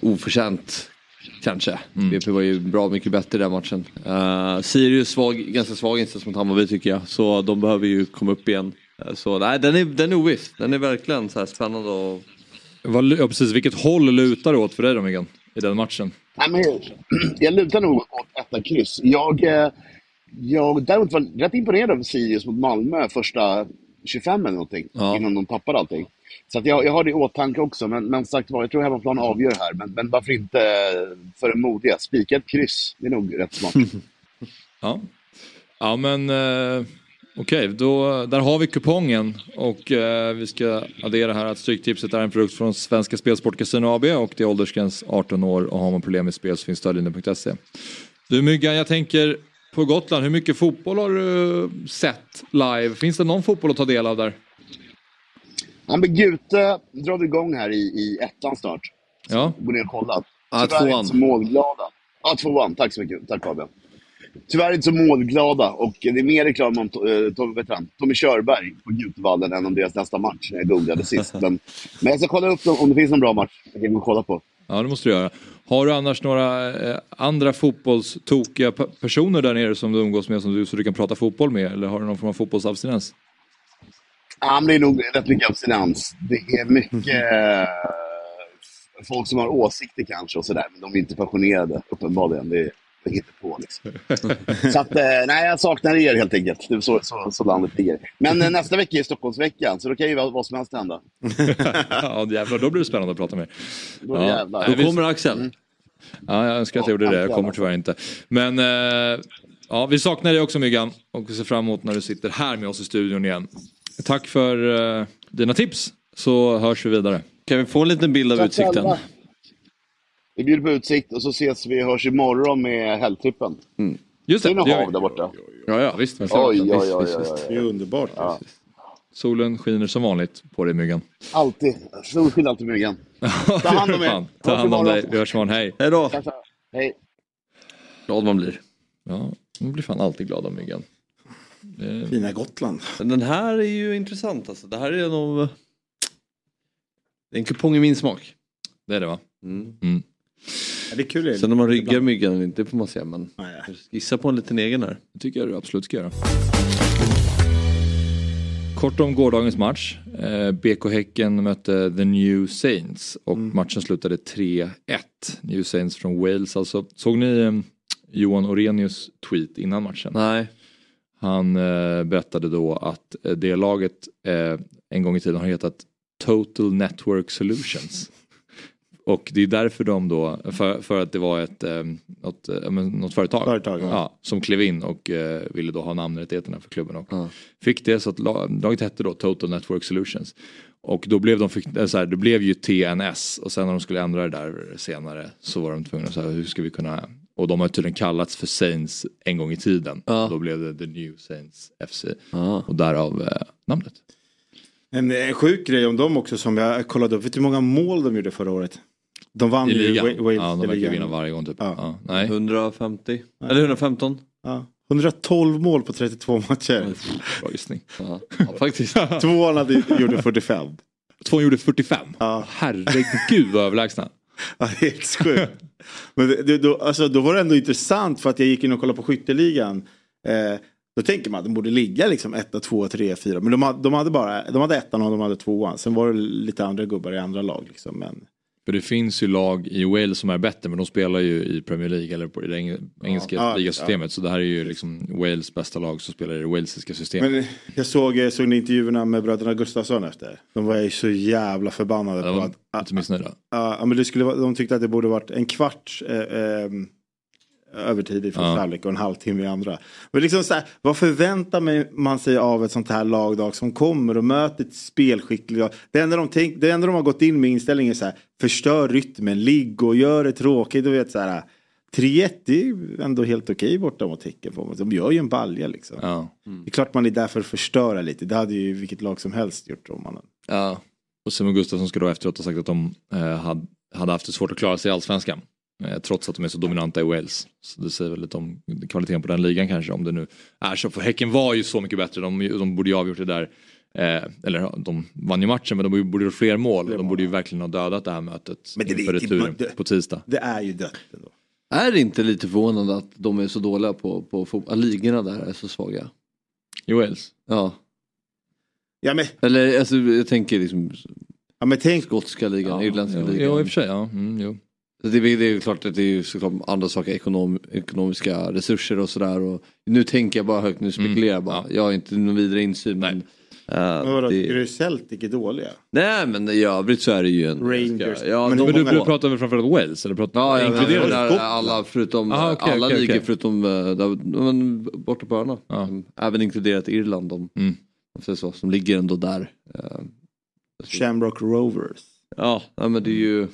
oförtjänt kanske. BP var ju bra mycket bättre i den matchen. Uh, Sirius svag, ganska svag insats mot Hammarby tycker jag. Så de behöver ju komma upp igen. Eh, så nej, den är, den är oviss. Den är verkligen så här spännande och Vad, ja, precis, vilket håll lutar det åt för dig då Miguel? I den matchen? Nej, men, jag lutar nog åt etta kryss. Jag, eh, jag däremot var rätt imponerad av Sirius mot Malmö första 25 eller någonting. Ja. Innan de tappade allting. Så jag, jag har det i åtanke också. Men, men sagt var, jag tror hemmaplan avgör här. Men, men varför inte eh, för en modiga? Spika ett kryss. Det är nog rätt smart. Ja, ja men eh, okej, då där har vi kupongen och eh, vi ska addera här att Stryktipset är en produkt från Svenska Spelsport Casino AB och det är åldersgräns 18 år och har man problem med spel så finns stödlinjen.se. Du Myggan, jag tänker på Gotland, hur mycket fotboll har du sett live? Finns det någon fotboll att ta del av där? Ja, men Gute drar vi igång här i, i ettan snart. Ja. Gå ner och kolla. Ja, Tyvärr tvåan. inte så målglada. Ja, tvåan. Tack så mycket. Tack Fabian. Tyvärr inte så målglada och det är mer reklam om uh, Tommy, vet han, Tommy Körberg på Gutevallen än om deras nästa match när jag googlade sist. Men, men jag ska kolla upp om det finns någon bra match jag kan kolla på. Ja, det måste du göra. Har du annars några eh, andra fotbollstokiga pe- personer där nere som du umgås med som du, så du kan prata fotboll med? Eller har du någon form av fotbollsabstinens? Ja, men det är nog rätt mycket abstinens. Det är mycket eh, folk som har åsikter kanske och sådär, men de är inte passionerade uppenbarligen. Det är på liksom. Så att, eh, nej, jag saknar er helt enkelt. Det är så, så, så landet ligger. Men eh, nästa vecka är Stockholmsveckan, så då kan ju vad, vad som helst hända. ja jävlar, då blir det spännande att prata med Då ja. Då kommer Axel. Ja, jag önskar att jag gjorde det. Jag kommer tyvärr inte. Men eh, ja, vi saknar dig också Myggan och ser fram emot när du sitter här med oss i studion igen. Tack för eh, dina tips så hörs vi vidare. Kan vi få en liten bild av Tack utsikten? själva. Vi bjuder på utsikt och så ses vi hörs imorgon med helgtrippen. Just det, det är hav där borta. Ja, ja visst. Oj, oj, oj, oj, oj. Det är underbart. Solen skiner som vanligt på dig Myggan. Alltid. Solsken alltid myggan. Ta hand om er. Ta hand om dig. Vi hörs imorgon. Hej. Hej då. Hej. Glad man blir. Ja, man blir fan alltid glad av Myggan. Det- Fina Gotland. Den här är ju intressant alltså. Det här är nog... Det är en kupong i min smak. Det är det va? Mm. Mm. Ja, det är kul. Sen om man ryggar myggan eller inte får man se. Men gissa på en liten egen här. Det tycker jag du absolut ska göra. Kort om gårdagens match. Eh, BK Häcken mötte The New Saints och matchen slutade 3-1. New Saints från Wales alltså. Såg ni eh, Johan Orenius tweet innan matchen? Nej. Han eh, berättade då att det laget en gång i tiden har hetat Total Network Solutions. Och det är därför de då, för, för att det var ett, eh, något, eh, något företag, Företag, ja. ja, som klev in och eh, ville då ha namnrättigheterna för klubben. Och Fick det så att la- laget hette då Total Network Solutions. Och då blev de, så här, det blev ju TNS och sen när de skulle ändra det där senare så var de tvungna att säga hur ska vi kunna och de har tydligen kallats för Saints en gång i tiden. Då blev det The New Saints FC. Och därav eh, namnet. En, en sjuk grej om dem också som jag kollade upp. Vet du hur många mål de gjorde förra året? De vann I ju ligan? Wa- Wales Ja, de verkar vinna varje gång typ. Ja. nej. 150? Eller 115? Ja. 112 mål på 32 matcher. Bra gissning. Ja, faktiskt. Tvåan hade, gjorde 45. Tvåan gjorde 45? Ja. Herregud vad överlägsna. Ja, helt sjukt. Men det, det, då, alltså, då var det ändå intressant för att jag gick in och kollade på skytteligan. Eh, då tänker man att de borde ligga liksom etta, tvåa, trea, fyra. Men de hade, de hade bara de hade ettan och de hade tvåan. Sen var det lite andra gubbar i andra lag. Liksom. Men För det finns ju lag i Wales som är bättre men de spelar ju i Premier League eller på i det eng- engelska Ja, ligasystemet. Så det här är ju liksom Wales bästa lag som spelar i det walesiska systemet. Men jag såg, jag såg ni intervjuerna med bröderna Gustafsson efter. De var ju så jävla förbannade Ja, de på var att... lite missnöjda. Ja, men det skulle, de tyckte att det borde varit en kvarts eh, eh, övertid i första Ja. halvlek och en halvtimme i andra. Men liksom så här, vad förväntar man sig av ett sånt här lagdag som kommer och möter ett spelskickligt lag? Det enda de, tänk, det enda de har gått in med inställningen är så här, förstör rytmen, ligg och gör det tråkigt. Du vet så här, 3-1 det är ändå helt okej borta mot Häcken. De gör ju en balja liksom. Det är klart man är där för att förstöra lite. Det hade ju vilket lag som helst gjort om man Ja. Och Simon Gustafsson ska då efteråt ha sagt att de eh, hade, hade haft det svårt att klara sig i allsvenskan. Eh, trots att de är så dominanta i Wales. Så det säger väl lite om kvaliteten på den ligan kanske. Om det nu är så. För Häcken var ju så mycket bättre. De, de borde ju avgjort det där. Eh, eller de vann ju matchen men de borde gjort fler mål. De borde ju verkligen ha dödat det här mötet Men det inför returen det- på tisdag. Det är ju dött ändå. Är det inte lite förvånande att de är så dåliga på, på fotboll? Att ligorna där är så svaga? I Wales? Ja. Ja, men... Eller alltså, jag tänker liksom ja, men tänk... skotska ligan, Ja, irländska ja, ligan. ja, i och för sig, ja. Mm, jo. Så Det är, det är klart att det är såklart andra saker, ekonom, ekonomiska resurser och sådär. Och Nu tänker jag bara högt, nu spekulerar jag bara. Jag har inte någon vidare insyn. Men, eh, Men vadå, det- tycker du Celtic är dåliga? Nej men i övrigt så är det ju en... Rangers. Ja, Men de, Men du, du pratar väl framförallt Wales? Eller pratar, Ja, ja inkluderar Skottland? alla förutom Aha, okej, alla okej, ligor okej. förutom eh, där, men, borta på öarna. Även inkluderat Irland. De, Mm. om så, som ligger ändå där. Eh, Shamrock Rovers. Ja, ja, men det är ju...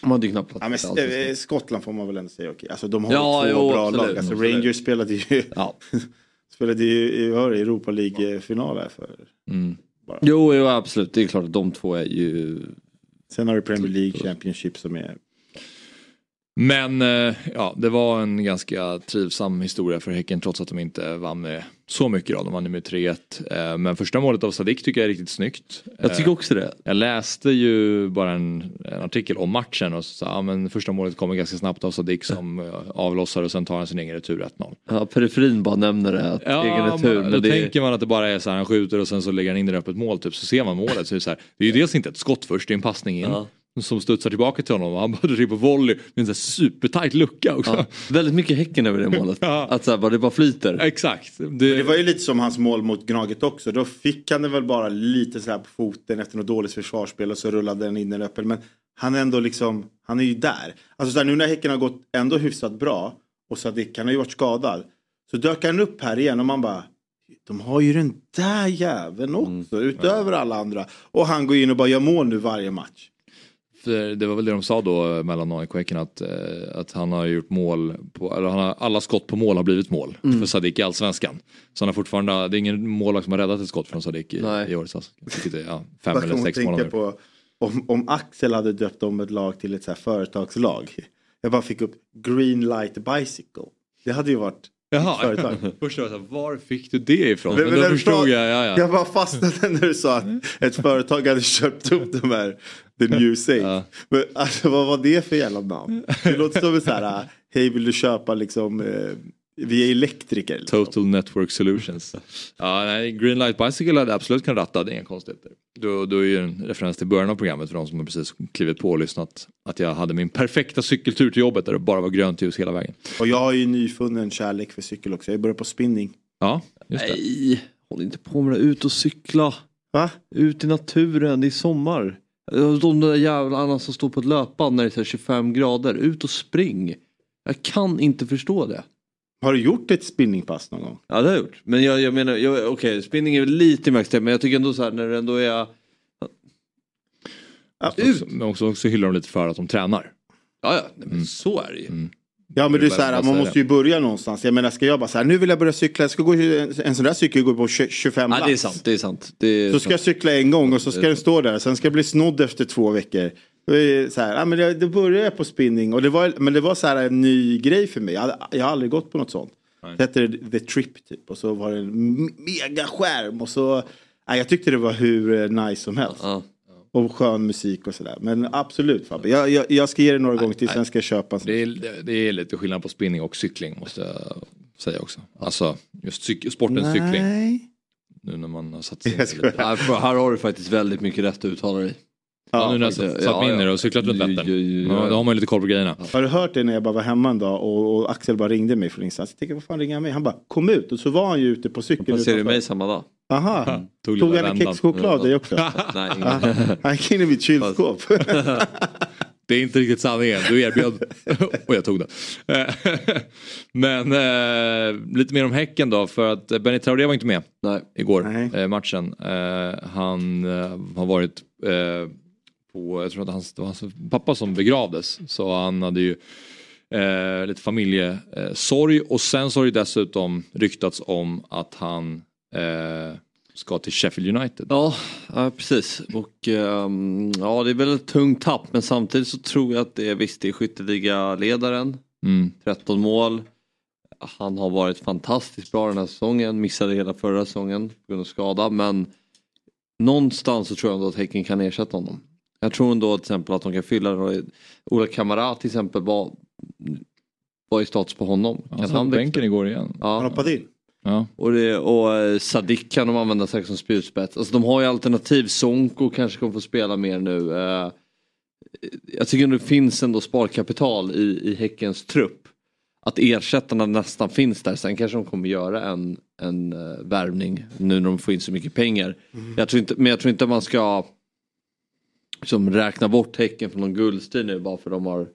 De hade ju knappt Ja, men, alls. eh, Skottland får man väl ändå säga okej. Alltså de har Ja, två jo, bra absolut. lag. Alltså, Absolut. Rangers spelade ju, spelade ju i Europa League-final här för. Mm. Jo, jo, absolut. Det är klart att de två är ju... Sen har du Premier League Championship som är... Men eh, ja, det var en ganska trivsam historia för Häcken trots att de inte vann med så mycket. Då. De vann med 3-1. Eh, men första målet av Sadik tycker jag är riktigt snyggt. Jag tycker också det. Jag läste ju bara en, en artikel om matchen och sa ja, men första målet kommer ganska snabbt av Sadik som eh, avlossar och sen tar han sin egen retur 1-0. Ja, periferin bara nämner det, att egen retur. men Men då det, tänker man att det bara är så här, han skjuter och sen så lägger han in det i öppet mål typ så ser man målet. Så är det, så här, det är ju dels inte ett skott först, det är en passning in. Ja. Som studsar tillbaka till honom och han bara in på volley med en så här supertight lucka också. ja, väldigt mycket Häcken över det målet. Att så här, det bara flyter. Exakt. Det var ju lite som hans mål mot Gnaget också. Då fick han det väl bara lite så här på foten efter något dåligt försvarsspel och så rullade den in i den öppen. Men han är ändå liksom, han är ju där. Alltså så här, nu när Häcken har gått ändå hyfsat bra och Sadik, han har ju varit skadad. Så dök han upp här igen och man bara, de har ju den där jäveln också, utöver alla andra. Och han går in och bara gör mål nu varje match. För det var väl det de sa då eh, mellan AIK och Häcken att, eh, att han har gjort mål, på, eller han har, alla skott på mål har blivit mål Mm. för Sadik i Allsvenskan. Så han har fortfarande, det är ingen målvakt som har räddat ett skott från Sadik i, Nej. i årets är ja, fem eller sex månader. på om, om Axel hade döpt om ett lag till ett så företagslag. Jag bara fick upp Green Light Bicycle. Det hade ju varit Jaha, företag. först var jag såhär, var fick du det ifrån? Men- Men, men då förstod jag, ja ja. Jag bara fastnade när du sa att ett företag hade köpt upp de här The New Saints. Men alltså vad var det för jävla namn? Det låter som en så här, hej vill du köpa liksom, eh, vi är elektriker. Liksom. Total Network Solutions. Ja, nej, Green Light Bicycle hade absolut kunnat ratta, det är inga konstigheter. Då, då är ju en referens till början av programmet för de som har precis klivit på och lyssnat. Att jag hade min perfekta cykeltur till jobbet där det bara var grönt ljus hela vägen. Och jag har ju nyfunnen kärlek för cykel också. Jag börjar på spinning. Ja, just det. Nej, håll inte på med det. Ut och cykla. Va? Ut i naturen, det är sommar. De där jävlarna som står på ett löpband när det är så här 25 grader. Ut och spring. Jag kan inte förstå det. Har du gjort ett spinningpass någon gång? Ja det har jag gjort. Men jag, jag menar, jag, okej spinning är väl lite extremt men jag tycker ändå så här när det ändå är... Också, men också, också hyllar de lite för att de tränar. Ja, ja, men så är det ju. Ja men det är så här, man måste ju börja någonstans. Jag menar ska jag bara så här, nu vill jag börja cykla, jag ska gå, en, sån där cykel går på 20 25 Ja det är lax. sant, det är sant. Det är Så ska jag cykla en gång och så ska den stå där. Sen ska jag bli snodd efter två veckor. Då är det Så här, ja, men det, det började jag på spinning. Och det var, men det var så här en ny grej för mig. Jag, hade, jag har aldrig gått på något sånt. Det hette The Trip typ. Och så var det en megaskärm. Och så, ja, jag tyckte det var hur eh, nice som helst. Och skön musik och sådär. Men absolut Fabbe. Jag, jag, jag ska ge det några gånger till. Sen ska jag köpa en sån. Det är, det är lite skillnad på spinning och cykling måste jag säga också. Alltså just cyk- sportens cykling. Nej. Nu när man har satt sig in Jag lite. Ja, här har du faktiskt väldigt mycket rätt att uttala dig. Ja, nu när jag satt, satt mig in i det och cyklat runt Ja, Vättern. ja, ja, ja. Ja, Då har man ju lite koll på grejerna. Har du hört det när jag bara var hemma en dag och, och Axel bara ringde mig från ingenstans. Jag tänkte vad fan ringer han mig? Han bara kom ut och så var han ju ute på cykeln. Passerade du mig samma dag? Aha. Tog Tog, lite han en kexchoklad dig också? Nej, Han gick in i mitt kylskåp. Det är inte riktigt sanningen. Du erbjöd och jag tog den. Eh, Men eh, lite mer om Häcken då för att Benny Traoré var inte med Nej. igår eh, matchen. Eh, han eh, har varit eh, på, jag tror att hans, det var hans pappa som begravdes. Så han hade ju eh, lite familjesorg och sen så har det dessutom ryktats om att han eh, ska till Sheffield United. Ja, ja precis. Och ehm, ja, det är väl ett tungt tapp men samtidigt så tror jag att det är visst det är skytteligaledaren. Mm. 13 mål. Han har varit fantastiskt bra den här säsongen. Missade hela förra säsongen på grund av skada men någonstans så tror jag ändå att Häcken kan ersätta honom. Jag tror ändå till exempel att de kan fylla det. Ola Kamara till exempel var, var i status på honom. Han satt på bänken igår igen. Ja. Han hoppade in. Ja. Och, det, och eh, Sadik kan de använda säkert som spjutspets. Alltså de har ju alternativ. Sonko kanske kommer få spela mer nu. Eh, jag tycker det finns ändå sparkapital i, i Häckens trupp. Att ersättarna nästan finns där. Sen kanske de kommer göra en, en uh, värvning nu när de får in så mycket pengar. Jag tror inte, men jag tror inte man ska som räkna bort Häcken från någon guldstrid nu bara för de har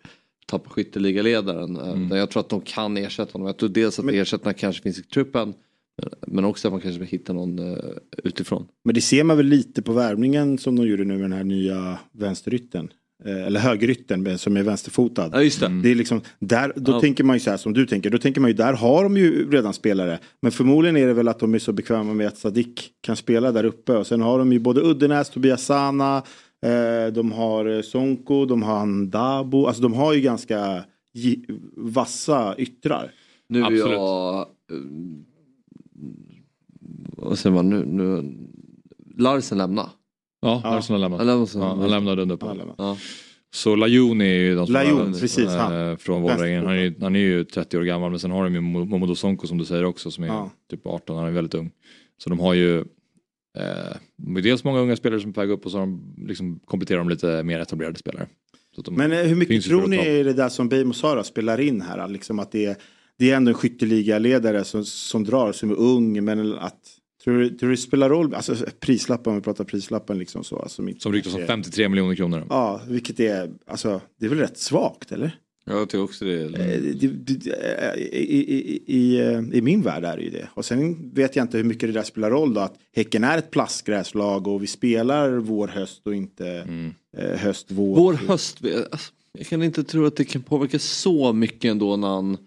tappat skytteligaledaren. Mm. Jag tror att de kan ersätta honom. Jag tror dels att ersättarna kanske finns i truppen. men- Men också att man kanske vill hitta någon uh, utifrån. Men det ser man väl lite på värvningen som de gjorde nu med den här nya vänsterytten. Eh, Eller högerytten som är vänsterfotad. Ja just det. Det är liksom, där, då Ja. tänker man ju så här som du tänker. Då tänker man ju där har de ju redan spelare. Men förmodligen är det väl att de är så bekväma med att Sadik kan spela där uppe. Och sen har de ju både Uddenäs, Tobias Sana. Eh, de har eh, Sonko, de har Ndabo. Alltså de har ju ganska vassa yttrar. Nu är Absolut. jag... eh, vad säger man nu? nu Larsen lämna. Ja, Larsson har lämnat. Han lämnade, så- Ja, han lämnade under på. Ja. Så Lajoni är ju de som Lajoun, har- precis, han. Från Vålerengen. Han, är ju- han är ju 30 år gammal men sen har de ju Mo- Momodou Sonko som du säger också som är Ja. typ 18, han är väldigt ung. Så de har ju eh, dels många unga spelare som är på väg upp och så de liksom kompletterar de lite mer etablerade spelare. Men eh, hur mycket tror ni är det där som Beijmo sa då, spelar in här? Liksom att det är, det är ändå en skytteligaledare som, som drar, som är ung. Men att, tror, du, tror du det spelar roll? Alltså prislappen, om vi pratar prislappen liksom så. Alltså, Som ryktas om 53 miljoner kronor. Ja, vilket är, alltså det är väl rätt svagt eller? Jag tycker också det. Eh, eh, i, i, i, i min värld är det ju det. Och sen vet jag inte hur mycket det där spelar roll då. Att Häcken är ett plastgräslag och vi spelar vår höst och inte Mm. eh, höst, vår. Vår höst, alltså, jag kan inte tro att det kan påverka så mycket ändå när han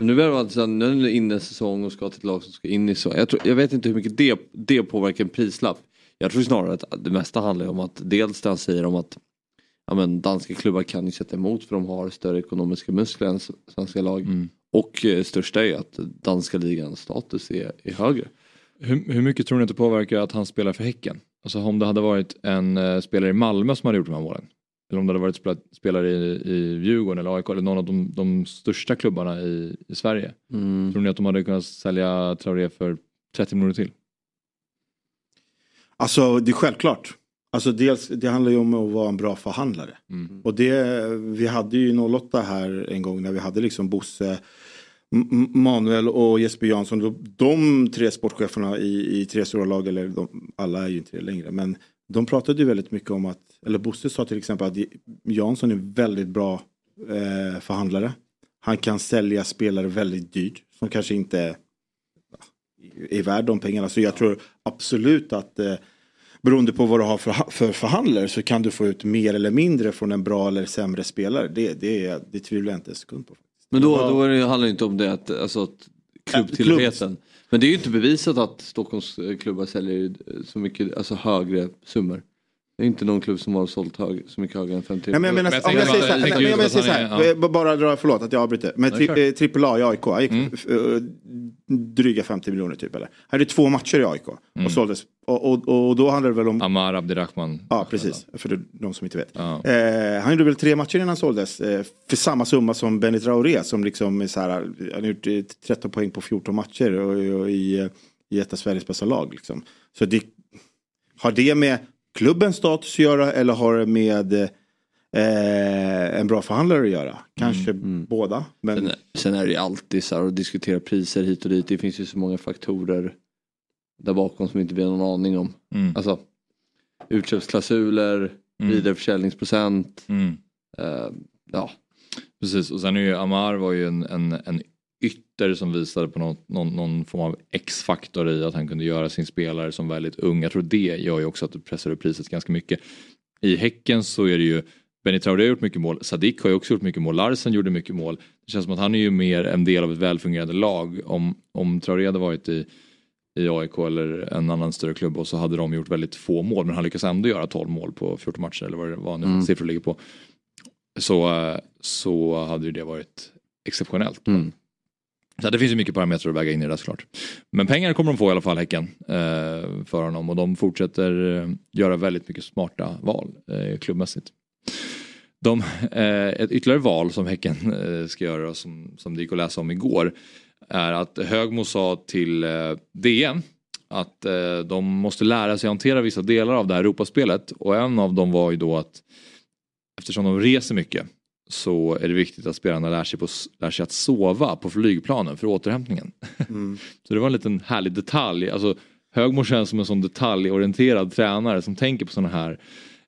nu är det alltså, nu är det inne i säsong och ska till ett lag som ska in i så. Jag, tror, jag vet inte hur mycket det, det påverkar en prislapp. Jag tror snarare att det mesta handlar om att dels det han säger om att ja, men, danska klubbar kan ju sätta emot för de har större ekonomiska muskler än svenska lag. Mm. Och eh, största är att danska ligans status är, är högre. Hur, hur mycket tror ni att det påverkar att han spelar för Häcken? Alltså om det hade varit en eh, spelare i Malmö som hade gjort de här målen. Eller om det hade varit spela, spelare i, i Djurgården eller AIK eller någon av de, de största klubbarna i, i Sverige. Mm. Tror ni att de hade kunnat sälja Traoré för 30 miljoner till? Alltså det är självklart. Alltså dels, det handlar ju om att vara en bra förhandlare. Mm. Och det, vi hade ju 08 här en gång när vi hade liksom Bosse, M- Manuel och Jesper Jansson, de, de tre sportcheferna i, i tre stora lag, eller de, alla är ju inte det längre, men de pratade ju väldigt mycket om att, eller Bosse sa till exempel att Jansson är väldigt bra eh, förhandlare. Han kan sälja spelare väldigt dyrt som kanske inte är, är värd de pengarna. Så jag tror absolut att eh, beroende på vad du har för, för förhandlare så kan du få ut mer eller mindre från en bra eller sämre spelare. Det, det, det tvivlar jag inte en sekund på. Men då, då är det, handlar det inte om det att, alltså, att klubbtillhörigheten. Men det är ju inte bevisat att Stockholms eh, klubbar säljer så mycket, alltså högre summor. Det är inte någon klubb som har sålt hög, så mycket högre än 50 Nej, men jag menar, om jag säger så här, nej, men jag säger så här eh, bara dra, förlåt att jag avbryter. Men tri, eh, trippel A i AIK, han gick eh, dryga 50 miljoner typ eller. Han hade två matcher i AIK Mm. och såldes. Och, och, och då handlade det väl om... Amar Abdirahman. Ja precis, för de, som inte vet. Ja. Eh, han gjorde väl tre matcher innan han såldes. Eh, för samma summa som Benny Traoré som liksom är så här, han har gjort eh, 13 poäng på 14 matcher och, och i, eh, i ett av Sveriges bästa lag. Liksom. Så det, har det med klubbens status att göra eller har det med eh, en bra förhandlare att göra? Kanske båda. Men... Sen, sen är det ju alltid så här att diskutera priser hit och dit. Det finns ju så många faktorer där bakom som inte vi har någon aning om. Mm. Alltså utköpsklausuler, Mm. vidareförsäljningsprocent. Mm. Eh, ja. Precis, och sen är ju Amar var ju en, en, en ytter som visade på någon, någon, någon form av X-faktor i att han kunde göra sin spelare som väldigt ung. Jag tror det gör ju också att det pressar upp priset ganska mycket. I Häcken så är det ju Benny Traoré har gjort mycket mål, Sadik har ju också gjort mycket mål, Larsen gjorde mycket mål. Det känns som att han är ju mer en del av ett välfungerande lag. Om, om Traoré hade varit i, i AIK eller en annan större klubb och så hade de gjort väldigt få mål men han lyckas ändå göra 12 mål på 14 matcher eller vad det var nu Mm. siffror ligger på. Så, eh, så hade ju det varit exceptionellt. Mm. Så det finns ju mycket parametrar att väga in i det där såklart. Men pengar kommer de få i alla fall Häcken eh, för honom och de fortsätter eh, göra väldigt mycket smarta val eh, klubbmässigt. De, eh, ett ytterligare val som Häcken eh, ska göra som, som det gick att läsa om igår är att Högmo sa till eh, DN att eh, de måste lära sig hantera vissa delar av det här Europaspelet och en av dem var ju då att eftersom de reser mycket så är det viktigt att spelarna lär sig, på, lär sig att sova på flygplanen för återhämtningen. Mm. Så det var en liten härlig detalj. Alltså, Högmo känns som en sån detaljorienterad tränare som tänker på sådana här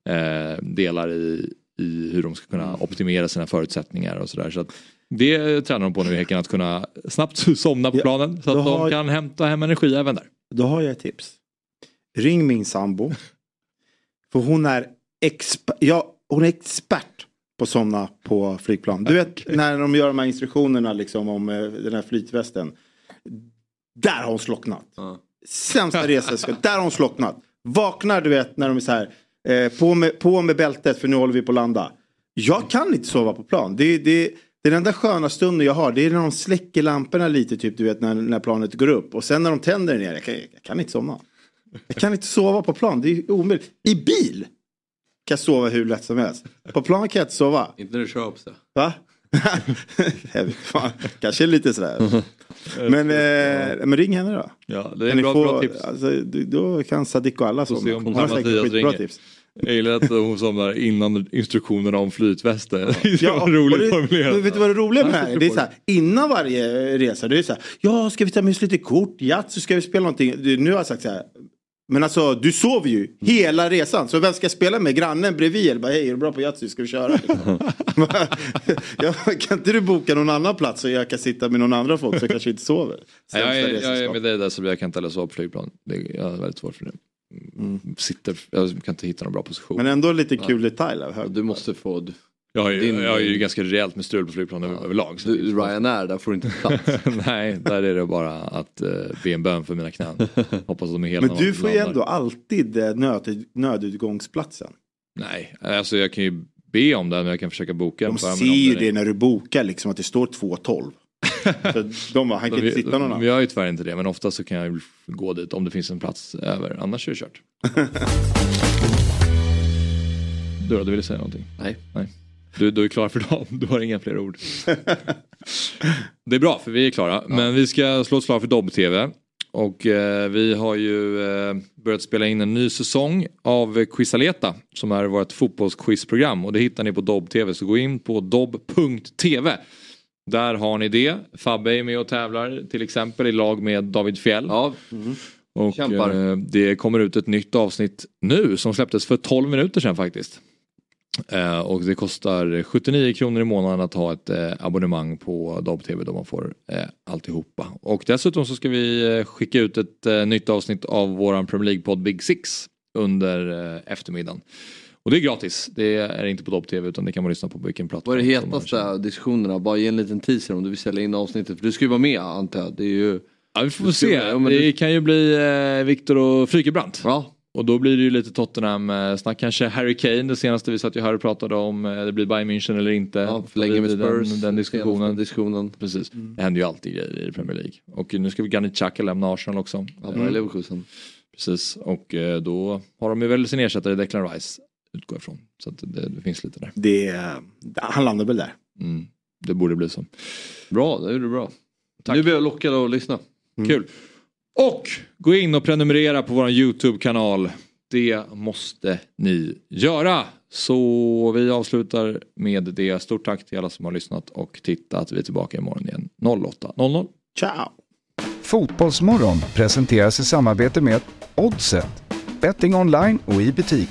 eh, delar i, i hur de ska kunna Mm. optimera sina förutsättningar och sådär. Så att det tränar de på nu i Häcken, att kunna snabbt somna på planen så att de kan hämta hem energi även där. Då har jag ett tips. Ring min sambo. För hon är, exper- ja, hon är expert på somna på flygplan. Du vet när de gör de här instruktionerna liksom om eh, den här flytvästen. Där har hon slocknat. Sämsta resesällskap. Där har hon slocknat. Vaknar du vet när de är så här. Eh, på, med, på med bältet för nu håller vi på att landa. Jag kan inte sova på plan. Det, det, den enda sköna stunden jag har det är när de släcker lamporna lite typ du vet när, när planet går upp. Och sen när de tänder den ner. Jag kan, jag kan inte somna. Jag kan inte sova på plan. Det är omöjligt. I bil kan sova hur lätt som helst. På plan kan jag inte sova. Inte när du kör upp så. Va? Kanske lite sådär. Men, eh, men ring henne då. Ja, det är ni bra- få- bra tips. Alltså, du- då kan Sadik och alla Får om Hon har säkert skitbra tips. Jag gillar att hon somnar innan instruktionerna om flytvästen. Det är Ja, roligt det, formulerat. vet du vad det roliga med det här är? Det så här, innan varje resa, det är så här, ja ska vi ta med oss lite kort, Yatzy, ska vi spela någonting? Nu har jag sagt så här, men alltså du sover ju hela resan, så vem ska jag spela med? Grannen bredvid? Eller bara, hej är du bra på Yatzy, ska vi köra? ja, kan inte du boka någon annan plats så jag kan sitta med någon andra folk som kanske inte sover? Jag, är, jag är med dig där så jag kan inte heller sova på flygplan. Det, jag har väldigt svårt för det. Sitter, jag kan inte hitta någon bra position. Men ändå lite kul detalj. av Hög. Du måste få... Jag har ju, Din- jag har ju ganska rejält med strul på flygplan över- överlag. Så Du, Ryanair, där får du inte plats. Nej, där är det bara att uh, be en bön för mina knän. Hoppas att de är hela Men du får ju ändå alltid eh, nöd, nödutgångsplatsen. Nej, alltså jag kan ju be om det men jag kan försöka boka De den ser ju det när du bokar liksom att det står 2.12. Så de bara, han kan De- inte sitta någon annan. Vi har ju tyvärr inte det men ofta så kan jag gå dit om det finns en plats över. Annars är det kört. du då, du ville säga någonting? Nej. Nej. Du, du är klar för dagen, du har inga fler ord. det är bra för vi är klara. Men vi ska slå ett slag för Dobb-TV. Och eh, vi har ju eh, börjat spela in en ny säsong av Quizaleta som är vårt fotbollsquizprogram och det hittar ni på Dobb-TV så gå in på dobb.tv Där har ni det. Fabbe är med och tävlar till exempel i lag med David Fjell. Ja. Och Kämpar. eh, det kommer ut ett nytt avsnitt nu som släpptes för 12 minuter sedan faktiskt. Eh, och det kostar 79 kronor i månaden att ha ett eh, abonnemang på Dobb-TV då man får eh, alltihopa. Och dessutom så ska vi eh, skicka ut ett eh, nytt avsnitt av våran Premier League-podd Big Six under eh, eftermiddagen. Och det är gratis, det är inte på Dobb-TV utan det kan man lyssna på på vilken plattform. Vad är det hetaste diskussionerna? Bara ge en liten teaser om du vill sälja in avsnittet. För du ska ju vara med antar jag. Det är ju... Ja, vi får se. det kan ju bli Viktor och Frykebrant. Ja. Och då blir det ju lite Tottenham-snack. Kanske Harry Kane, det senaste vi satt ju här och pratade om. eh, Det blir Bayern München eller inte. Ja, förlänger med Spurs, Den, den diskussionen. senaste diskussionen. Precis. Det händer ju alltid grejer i Premier League. Och nu ska vi Granit Xhaka lämna Arsenal också. Ja, bra i Leverkusen. Precis. Och eh, då har de ju väl sin ersättare Declan Rice. Utgår ifrån. Så att det, det finns lite där. Det, han landar väl där. Mm. Det borde bli så. Bra, det gjorde du bra. Nu blir jag lockad att lyssna. Kul. Och gå in och prenumerera på vår YouTube-kanal. Det måste ni göra. Så vi avslutar med det. Stort tack till alla som har lyssnat och tittat. Vi är tillbaka imorgon igen 08.00. Ciao! Fotbollsmorgon presenteras i samarbete med Oddset. Betting online och i butik.